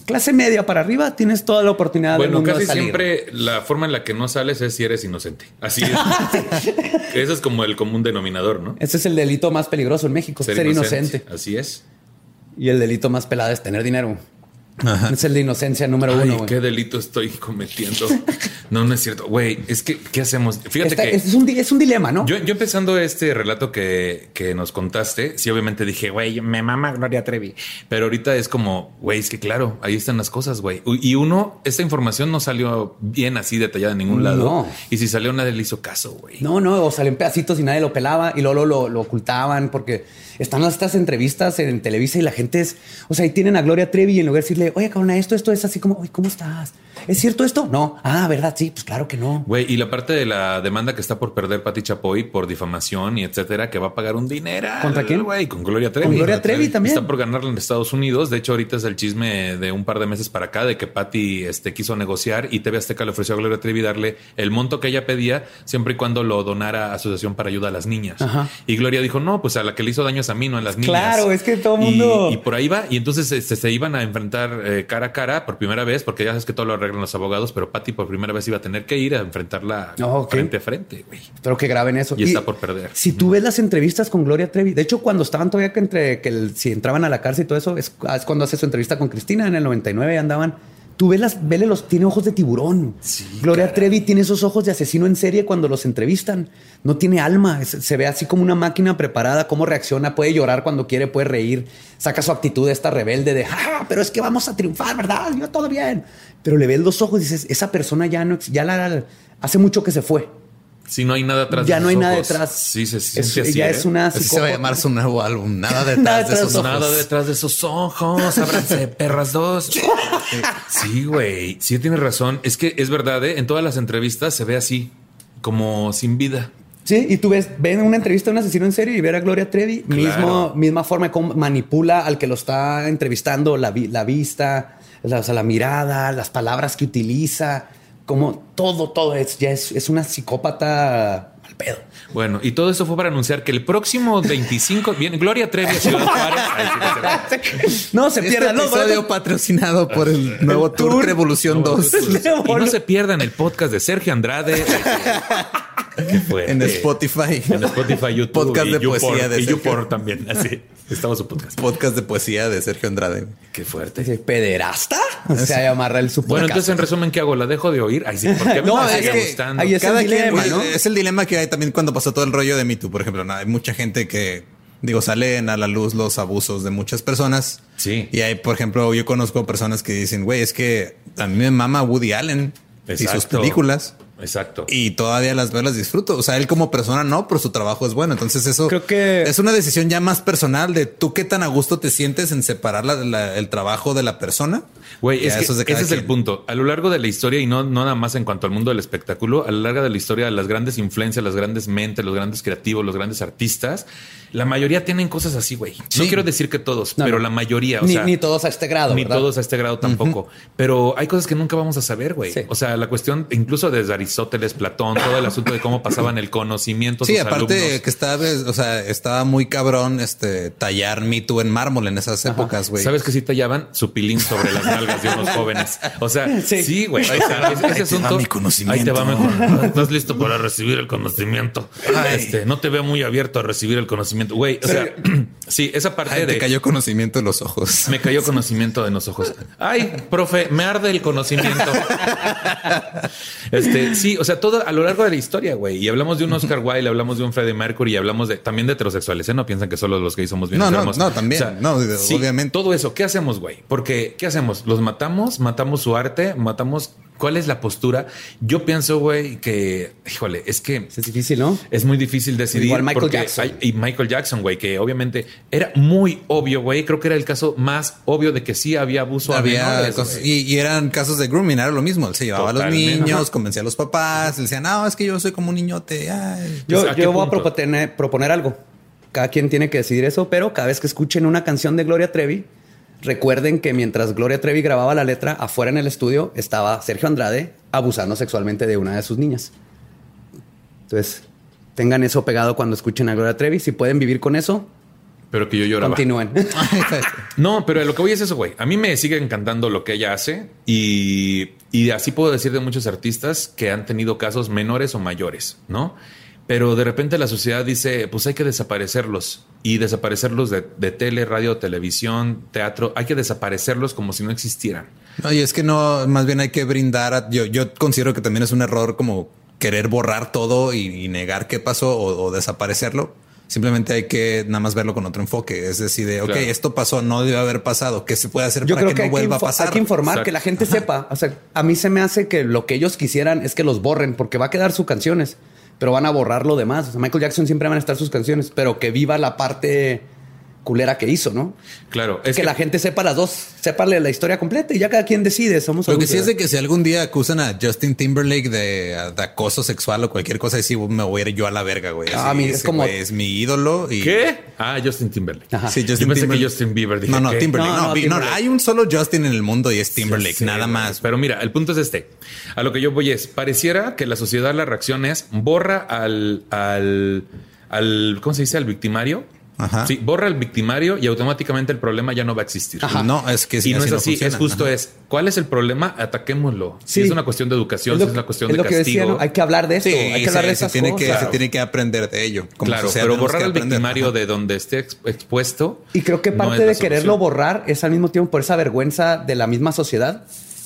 clase media para arriba, tienes toda la oportunidad del Bueno, mundo de casi salir. siempre la forma en la que no sales es si eres inocente. Así es. Eso es como el común denominador, ¿no? Ese es el delito más peligroso en México, ser, inocente. Así es. Y el delito más pelado es tener dinero. Ajá. Es el de inocencia número Ay, uno. güey. qué delito estoy cometiendo. No, no es cierto. Güey, es que, ¿qué hacemos? Fíjate que es, un, es un dilema, ¿no? yo, yo empezando este relato que, que nos contaste, sí, obviamente dije, güey, me mama Gloria Trevi. Pero ahorita es como, güey, es que claro, ahí están las cosas, güey. Y uno, esta información no salió bien así detallada en ningún lado. No. Y si salió, nadie le hizo caso, güey. No, no, o salió en pedacitos y nadie lo pelaba y luego lo, lo ocultaban porque están estas entrevistas en Televisa y la gente es, o sea, ahí tienen a Gloria Trevi y en lugar de decirle, oye, cabrona, esto, esto es así como, oye, ¿cómo estás? ¿Es cierto esto? No. Ah, ¿verdad? Sí, pues claro que no. Güey, y la parte de la demanda que está por perder Pati Chapoy por difamación y etcétera, que va a pagar un dinero. ¿Contra quién? Güey, con Gloria Trevi. Con Gloria Trevi también. Está por ganarla en Estados Unidos. De hecho, ahorita es el chisme de un par de meses para acá de que Pati este, quiso negociar y TV Azteca le ofreció a Gloria Trevi darle el monto que ella pedía siempre y cuando lo donara a Asociación para Ayuda a las Niñas. Ajá. Y Gloria dijo, no, pues a la que le hizo daño a mí, no a las niñas. Claro, es que todo Y- mundo- Y, por ahí va. Y entonces este, se iban a enfrentar eh, cara a cara por primera vez, porque ya sabes que todo lo arreglan los abogados, pero Pati por primera vez iba a tener que ir a enfrentarla Oh, ok. frente a frente, güey. Espero que graben eso. Y está por perder. Si tú ves las entrevistas con Gloria Trevi, de hecho, cuando estaban todavía que entre que el- si entraban a la cárcel y todo eso, es, es cuando hace su entrevista con Cristina en el 99 andaban. Tú ves las, vele los, tiene ojos de tiburón. Gloria Trevi tiene esos ojos de asesino en serie cuando los entrevistan. No tiene alma. Se ve así como una máquina preparada, cómo reacciona, puede llorar cuando quiere, puede reír, saca su actitud de esta rebelde de, "Ah, pero es que vamos a triunfar, ¿verdad? Yo todo bien. Pero le ves los ojos y dices, esa persona ya no, ya la, hace mucho que se fue. Si no hay nada atrás Ya de no hay nada detrás. Sí, se Es- siente así. ya ¿eh? es una Así se va a llamar su nuevo álbum. Nada detrás Nada de esos ojos. Nada detrás de esos ojos. Ábranse, perras dos. Sí, güey. Sí, tienes razón. Es que es verdad, ¿eh? En todas las entrevistas se ve así, como sin vida. Sí, y tú ves, ven una entrevista de un asesino en serie y ver a Gloria Trevi, Claro. mismo, misma forma de cómo manipula al que lo está entrevistando, la, vi- la vista, la, o sea, la mirada, las palabras que utiliza, como todo, todo es, ya es, es una psicópata al pedo. Bueno, y todo eso fue para anunciar que el próximo 25 viene Gloria Trevi a Ciudad Juárez. Ay, sí. No se Este pierdan los episodio patrocinado por el nuevo Tour, Tour. Revolución 2 Y no se pierdan el podcast de Sergio Andrade. En Spotify. En Spotify, YouTube. Podcast y de YouPorn, poesía de Y Sergio. YouPorn también. Así. Estaba su podcast. Podcast de poesía de Sergio Andrade. Qué fuerte. ¿Pederasta? O sea, llamarra el su Bueno, entonces en resumen, ¿qué hago? ¿La dejo de oír? Ay, sí, porque No, me es que gustando. ahí es el dilema, quien- ¿no? Es el dilema que hay también cuando pasó todo el rollo de Me Too, por ejemplo. ¿no? Hay mucha gente que, digo, salen a la luz los abusos de muchas personas. Sí. Y hay, por ejemplo, yo conozco personas que dicen, güey, es que a mí me mama Woody Allen y sus películas. Exacto. Y todavía las veo, las disfruto. O sea, él como persona no, pero su trabajo es bueno. Entonces eso Creo que- es una decisión ya más personal de tú qué tan a gusto te sientes en separar la- la- el trabajo de la persona. Güey, es eso es ese es el punto. A lo largo de la historia, y no, no nada más en cuanto al mundo del espectáculo, a lo largo de la historia, las grandes influencias, las grandes mentes, los grandes creativos, los grandes artistas, la mayoría tienen cosas así, güey. No Sí. quiero decir que todos, No, pero no. la mayoría. O ni, sea, ni todos a este grado. Ni ¿verdad? todos a este grado tampoco. Pero hay cosas que nunca vamos a saber, güey. Sí. O sea, la cuestión, incluso desde Aristóteles, Platón, todo el asunto de cómo pasaban el conocimiento. a Sí, sus aparte alumnos. que estaba, o sea, estaba muy cabrón este tallar Me Too en mármol en esas épocas, güey. ¿Sabes que sí tallaban su pilín sobre las nalgas de unos jóvenes? O sea, Sí. sí, güey. Sea, ese, ese Ahí te va asunto. mi conocimiento. Ahí te va mi conocimiento. ¿Estás listo para recibir el conocimiento? Ay. Este, no te veo muy abierto a recibir el conocimiento. Güey, o sea, sí, esa parte Ay, de. te cayó conocimiento en los ojos. Me cayó conocimiento en los ojos. Ay, profe, me arde el conocimiento. Este, sí, o sea, todo a lo largo de la historia, güey. Y hablamos de un Oscar Wilde, hablamos de un Freddie Mercury y hablamos de también de heterosexuales, ¿eh? No piensan que solo los gays somos bien No, no, no, también. No, obviamente. Todo eso, ¿qué hacemos, güey? Porque, ¿qué hacemos? ¿Los matamos? ¿Matamos su arte? ¿Matamos ¿Cuál es la postura? Yo pienso, güey, que, híjole, es que Es difícil, ¿no? es muy difícil decidir. Igual Michael porque Jackson. hay- y Michael Jackson, güey, que obviamente era muy obvio, güey. Creo que era el caso más obvio de que sí había abuso a Había menores, cosas- güey. y, y eran casos de grooming, era lo mismo. Él se llevaba a los niños, convencía a los papás, le decían, no, es que yo soy como un niñote. ay". Yo, Pues, ¿a yo voy a proponer, proponer algo. Cada quien tiene que decidir eso, pero cada vez que escuchen una canción de Gloria Trevi, recuerden que mientras Gloria Trevi grababa la letra, afuera en el estudio estaba Sergio Andrade abusando sexualmente de una de sus niñas. Entonces, tengan eso pegado cuando escuchen a Gloria Trevi. Si pueden vivir con eso, Pero que yo lloraba. continúen. No, pero lo que voy es eso, güey. A mí me sigue encantando lo que ella hace y, y así puedo decir de muchos artistas que han tenido casos menores o mayores, ¿no? Pero de repente la sociedad dice, pues hay que desaparecerlos y desaparecerlos de, de tele, radio, televisión, teatro. Hay que desaparecerlos como si no existieran. No, y es que no, más bien hay que brindar. a- yo, yo considero que también es un error como querer borrar todo y, y negar qué pasó o, o desaparecerlo. Simplemente hay que nada más verlo con otro enfoque. Es decir, de, ok, Claro. esto pasó, no debe haber pasado. ¿Qué se puede hacer Yo para creo que, que, no vuelva a pasar? hay que informar, Exacto. que la gente sepa. O sea, a mí se me hace que lo que ellos quisieran es que los borren, porque va a quedar sus canciones, pero van a borrar lo demás. O sea, Michael Jackson siempre van a estar sus canciones, pero que viva la parte culera que hizo, ¿no? Claro, Es que, la gente sepa las dos, séparle la historia completa y ya cada quien decide. Somos Lo que sí es de que si algún día acusan a Justin Timberlake de, de acoso sexual o cualquier cosa así, me voy a ir yo a la verga, güey. Ah, mi- es como- güey es mi ídolo. Y... ¿Qué? Ah, Justin Timberlake. Ajá. Sí, Yo pensé que Timberlake. Justin Bieber. Dije, no, no, ¿qué? Timberlake. No, No, no, vi- no, Timberlake. hay un solo Justin en el mundo y es Timberlake, Sí, nada más. Pero mira, el punto es este. A lo que yo voy es, pareciera que la sociedad la reacción es borra al, al, al ¿cómo se dice? Al victimario. Ajá. Sí, borra al victimario y automáticamente el problema ya no va a existir. No, es que Y no es así, es justo Ajá. es, ¿cuál es el problema? Ataquémoslo. Si es una cuestión de educación, Es lo- si es una cuestión es de lo que castigo. decía, ¿no? Hay que hablar de esto, Sí, hay que hablar se, de se esas tiene que, se tiene que aprender de ello. Como claro, pero borrar aprender. victimario de donde esté ex- expuesto. Y creo que parte de quererlo borrar es al mismo tiempo por esa vergüenza de la misma sociedad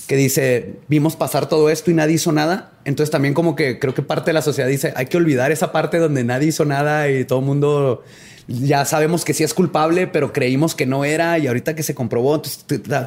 que dice, vimos pasar todo esto y nadie hizo nada. Entonces también como que creo que parte de la sociedad dice, hay que olvidar esa parte donde nadie hizo nada y todo el mundo ya sabemos que sí es culpable, pero creímos que no era y ahorita que se comprobó,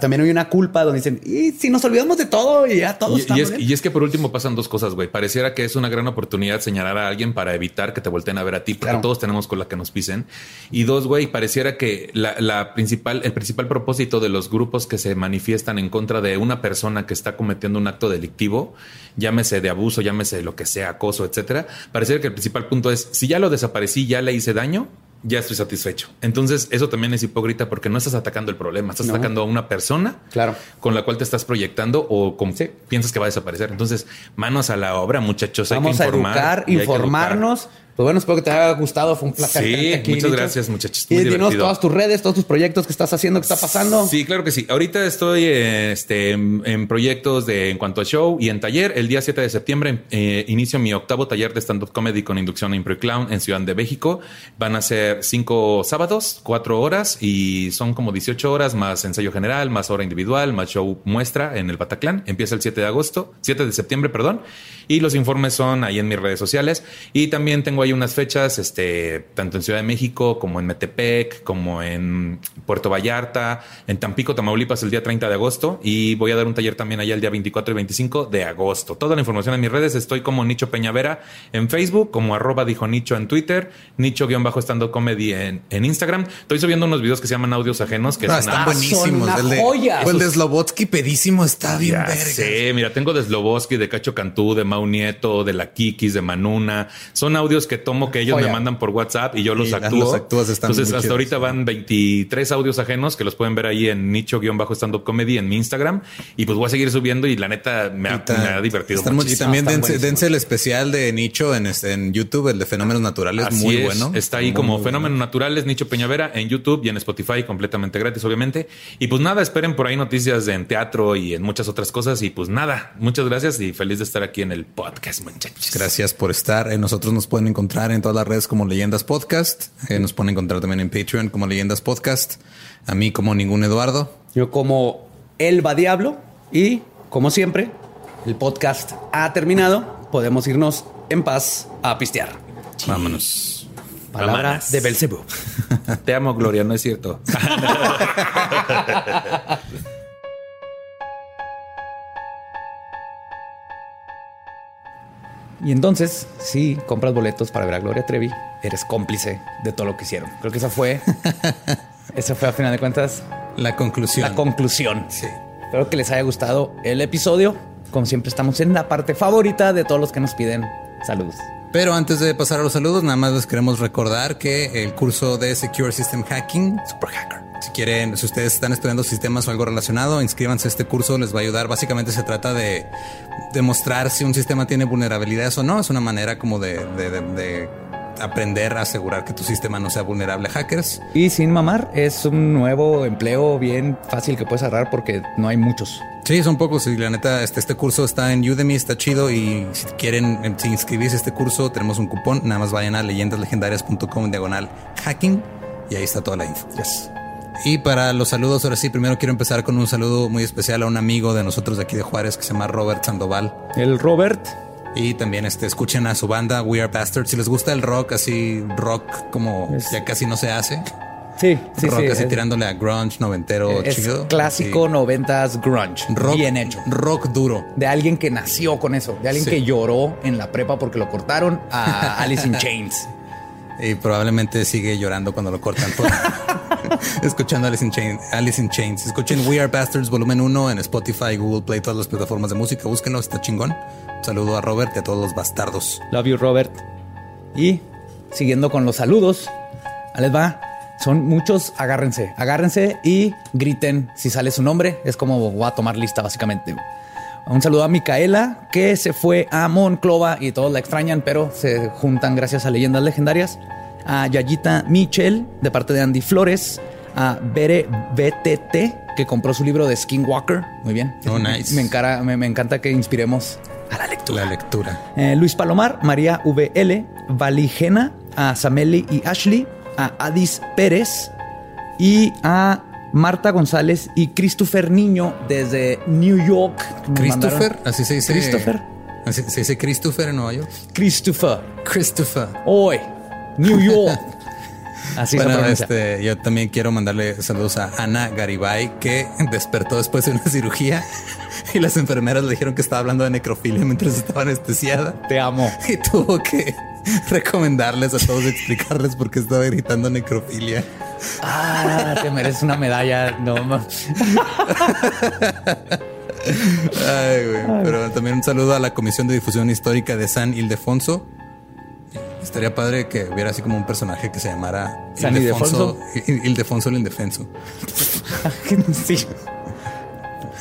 también hay una culpa donde dicen, y si nos olvidamos de todo y ya todos Y, y estamos es, bien?" y es que por último pasan dos cosas, güey. Pareciera que es una gran oportunidad señalar a alguien para evitar que te volteen a ver a ti, porque Claro. todos tenemos con la que nos pisen. Y dos, güey, pareciera que la, la principal, el principal propósito de los grupos que se manifiestan en contra de una persona que está cometiendo un acto delictivo, llámese de abuso, llámese lo que sea, acoso, etcétera, pareciera que el principal punto es si ya lo desaparecí, ya le hice daño. Ya estoy satisfecho. Entonces, eso también es hipócrita porque no estás atacando el problema, estás No. atacando a una persona Claro. con la cual te estás proyectando o con, Sí. piensas que va a desaparecer. Entonces, manos a la obra, muchachos. Hay Vamos que a informar. educar, y hay que informarnos. Pues bueno, espero que te haya gustado. Fue un placer. Sí, aquí, muchas gracias, muchachos. Y dinos todas tus redes, todos tus proyectos que estás haciendo, que está pasando. Sí, claro que sí. Ahorita estoy este, en, en proyectos de en cuanto a show y en taller. El día 7 de septiembre eh, inicio mi octavo taller de stand-up comedy con inducción a Impro Clown en Ciudad de México. Van a ser cinco sábados, cuatro horas y son como 18 horas más ensayo general, más hora individual, más show muestra en el Bataclan. Empieza el 7 de agosto, 7 de septiembre, perdón. Y los informes son ahí en mis redes sociales. Y también tengo ahí unas fechas, este, tanto en Ciudad de México como en Metepec, como en Puerto Vallarta, en Tampico, Tamaulipas, el día 30 de agosto. Y voy a dar un taller también allá el día 24 y 25 de agosto. Toda la información en mis redes. Estoy como Nicho Peñavera en Facebook, como arroba dijo Nicho en Twitter, Nicho-estando comedy en, en Instagram. Estoy subiendo unos videos que se llaman audios ajenos, que No, es están una- buenísimos. una el de, joya. el de Slobotsky pedísimo está bien Ya verga. sé, mira, tengo de Sloboski, de Cacho Cantú, de Mau Nieto, de la Kikis, de Manuna. Son audios que tomo que ellos Joya. me mandan por WhatsApp y yo los Y actúo. los actúas, están Entonces, hasta chidos. ahorita van 23 audios ajenos que los pueden ver ahí en nicho-stand-up comedy en mi Instagram. Y pues voy a seguir subiendo y la neta me ha, me ha divertido están Y también dense, el especial de Nicho en, este- en YouTube, el de Fenómenos Naturales, Así muy es. bueno. Está ahí Muy, como muy Fenómenos Naturales, Nicho Peñavera, en YouTube y en Spotify, completamente gratis, obviamente. Y pues nada, esperen por ahí noticias de en teatro y en muchas otras cosas. Y pues nada, muchas gracias y feliz de estar aquí en el podcast, muchachos. Gracias por estar. Nosotros nos pueden encontrar en todas las redes como Leyendas Podcast. Eh, nos pueden encontrar también en Patreon como Leyendas Podcast. A mí como ningún Eduardo. Yo como Elba Diablo y como siempre, el podcast ha terminado, podemos irnos en paz a pistear. Vámonos. Palabra Vámonos. de Belcebú. Te amo, Gloria, no es cierto. Y entonces, si compras boletos para ver a Gloria Trevi, eres cómplice de todo lo que hicieron. Creo que esa fue, esa fue a final de cuentas La conclusión. la conclusión. Sí. Espero que les haya gustado el episodio. Como siempre, estamos en la parte favorita de todos los que nos piden saludos. Pero antes de pasar a los saludos, nada más les queremos recordar que el curso de Secure System Hacking, Super Hacker. Si quieren, si ustedes están estudiando sistemas o algo relacionado, inscríbanse a este curso, les va a ayudar. Básicamente se trata de demostrar si un sistema tiene vulnerabilidades o no. Es una manera como de, de- de- de aprender a asegurar que tu sistema no sea vulnerable a hackers. Y sin mamar, es un nuevo empleo bien fácil que puedes agarrar porque no hay muchos. Sí, son pocos y la neta, este, este curso está en Udemy, está chido y si quieren em, si inscribirse a este curso, tenemos un cupón, nada más vayan a leyendaslegendarias.com en diagonal hacking y ahí está toda la info. Y para los saludos, ahora sí, primero quiero empezar con un saludo muy especial a un amigo de nosotros de aquí de Juárez que se llama Robert Sandoval. El Robert. Y también este, escuchen a su banda We Are Bastards. Si les gusta el rock, así rock como Es- ya casi no se hace. Sí, sí, rock sí. así es- tirándole a grunge noventero es chido. clásico Sí. noventas grunge. Rock, Bien hecho. Rock duro. De alguien que nació con eso. De alguien Sí. que lloró en la prepa porque lo cortaron a Alice in Chains. Y probablemente sigue llorando cuando lo cortan. por- Escuchando Alice in, Chains, Alice in Chains. Escuchen We Are Bastards volumen 1 en Spotify, Google Play, todas las plataformas de música. Búsquenlo, está chingón. Un saludo a Robert y a todos los bastardos. Love you, Robert. Y siguiendo con los saludos, les va. Son muchos, agárrense, agárrense y griten si sale su nombre. Es como voy a tomar lista, básicamente. Un saludo a Micaela, que se fue a Monclova y todos la extrañan, pero se juntan gracias a leyendas legendarias. A Yayita Michel, de parte de Andy Flores. A Bere BTT, que compró su libro de Skinwalker. Muy bien. Oh, nice. Me, encara- me- me encanta que inspiremos a la lectura. La lectura. Eh, Luis Palomar, María VL, Valigena, a Sameli y Ashley, a Adis Pérez y a Marta González y Christopher Niño desde New York. Christopher, así se dice. Christopher. Así se dice Christopher en Nueva York. Christopher. Christopher. Hoy, New York. Así bueno, este, yo también quiero mandarle saludos a Ana Garibay, que despertó después de una cirugía y las enfermeras le dijeron que estaba hablando de necrofilia mientras estaba anestesiada. Te amo. Y tuvo que recomendarles a todos, explicarles por qué estaba gritando necrofilia. Ah, te mereces una medalla. No, Ay, güey. Pero también un saludo a la Comisión de Difusión Histórica de San Ildefonso. Estaría padre que hubiera así como un personaje que se llamara San Ildefonso, Il- Ildefonso el Indefenso. sí.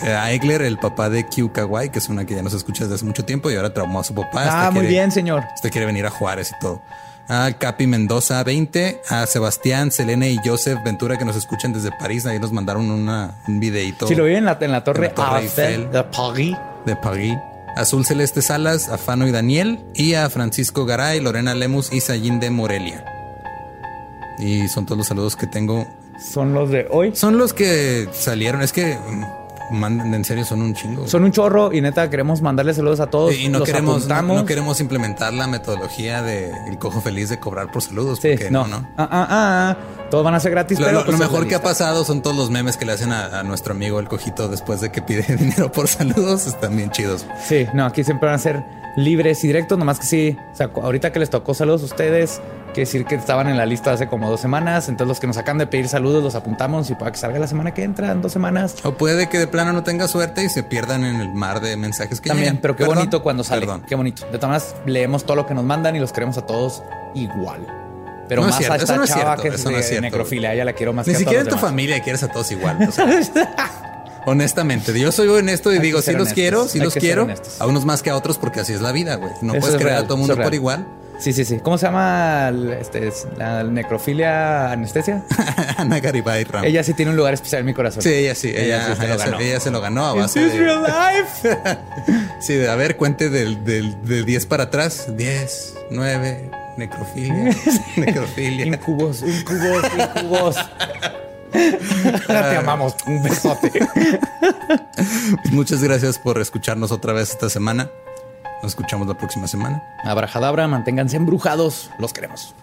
Eh, A Egler, el papá de Q Kawaii, que es una que ya nos escucha desde hace mucho tiempo y ahora traumó a su papá. Ah, Este muy quiere- bien, señor. Este quiere venir a Juárez y todo. A Capi Mendoza 20, a Sebastián, Selene y Joseph Ventura que nos escuchan desde París. Ahí nos mandaron una, un videito. Si lo vi en la, en la torre, En la Torre Eiffel. de París. de París. Azul Celeste Salas, a Fano y Daniel y a Francisco Garay, Lorena Lemus y Sayín de Morelia. Y son todos los saludos que tengo. Son los de hoy. Son los que salieron. Es que mandan, en serio, son un chingo. Son un chorro y neta queremos mandarle saludos a todos. y no Los queremos, no, queremos implementar la metodología de el cojo feliz de cobrar por saludos. Sí, porque no. no, no. Ah, ah, ah. Todos van a ser gratis, Lo, pero lo- pues, lo mejor que ha pasado son todos los memes que le hacen a, a nuestro amigo el cojito después de que pide dinero por saludos. Están bien chidos. Sí, no, aquí siempre van a ser libres y directos, nomás que sí. O sea, ahorita que les tocó saludos a ustedes, quiere decir que estaban en la lista hace como dos semanas. Entonces, los que nos acaban de pedir saludos los apuntamos y para que salga la semana que entra, en dos semanas. O puede que de plano no tenga suerte y se pierdan en el mar de mensajes que También, llegan. pero qué Perdón, bonito cuando sale. Perdón. Qué bonito. De todas maneras, leemos todo lo que nos mandan y los queremos a todos igual. Pero No es más cierto, a eso esta no es chava cierto, que es eso no de es necrofilia. Ella la quiero más Ni que a siquiera en tu demás. familia quieres a todos igual. o sea, honestamente, yo soy honesto y Hay digo, sí los honestos, quiero, sí hay los quiero. A unos más que a otros porque así es la vida, güey. No Eso puedes real, a todo mundo por igual. Sí, sí, sí. ¿Cómo se llama el- este, es la necrofilia anestesia? Ana Garibay Ram. ella sí tiene un lugar especial en mi corazón. Sí, ella sí, ella, sí se lo ella se, ganó. ella se lo ganó a base de, real life? Sí, a ver, cuente del, del, del 10 para atrás. 10, 9, necrofilia, necrofilia. incubos, incubos, incubos. Te amamos. Un besote. Muchas gracias por escucharnos otra vez esta semana. Nos escuchamos la próxima semana. Abrajadabra, manténganse embrujados. Los queremos.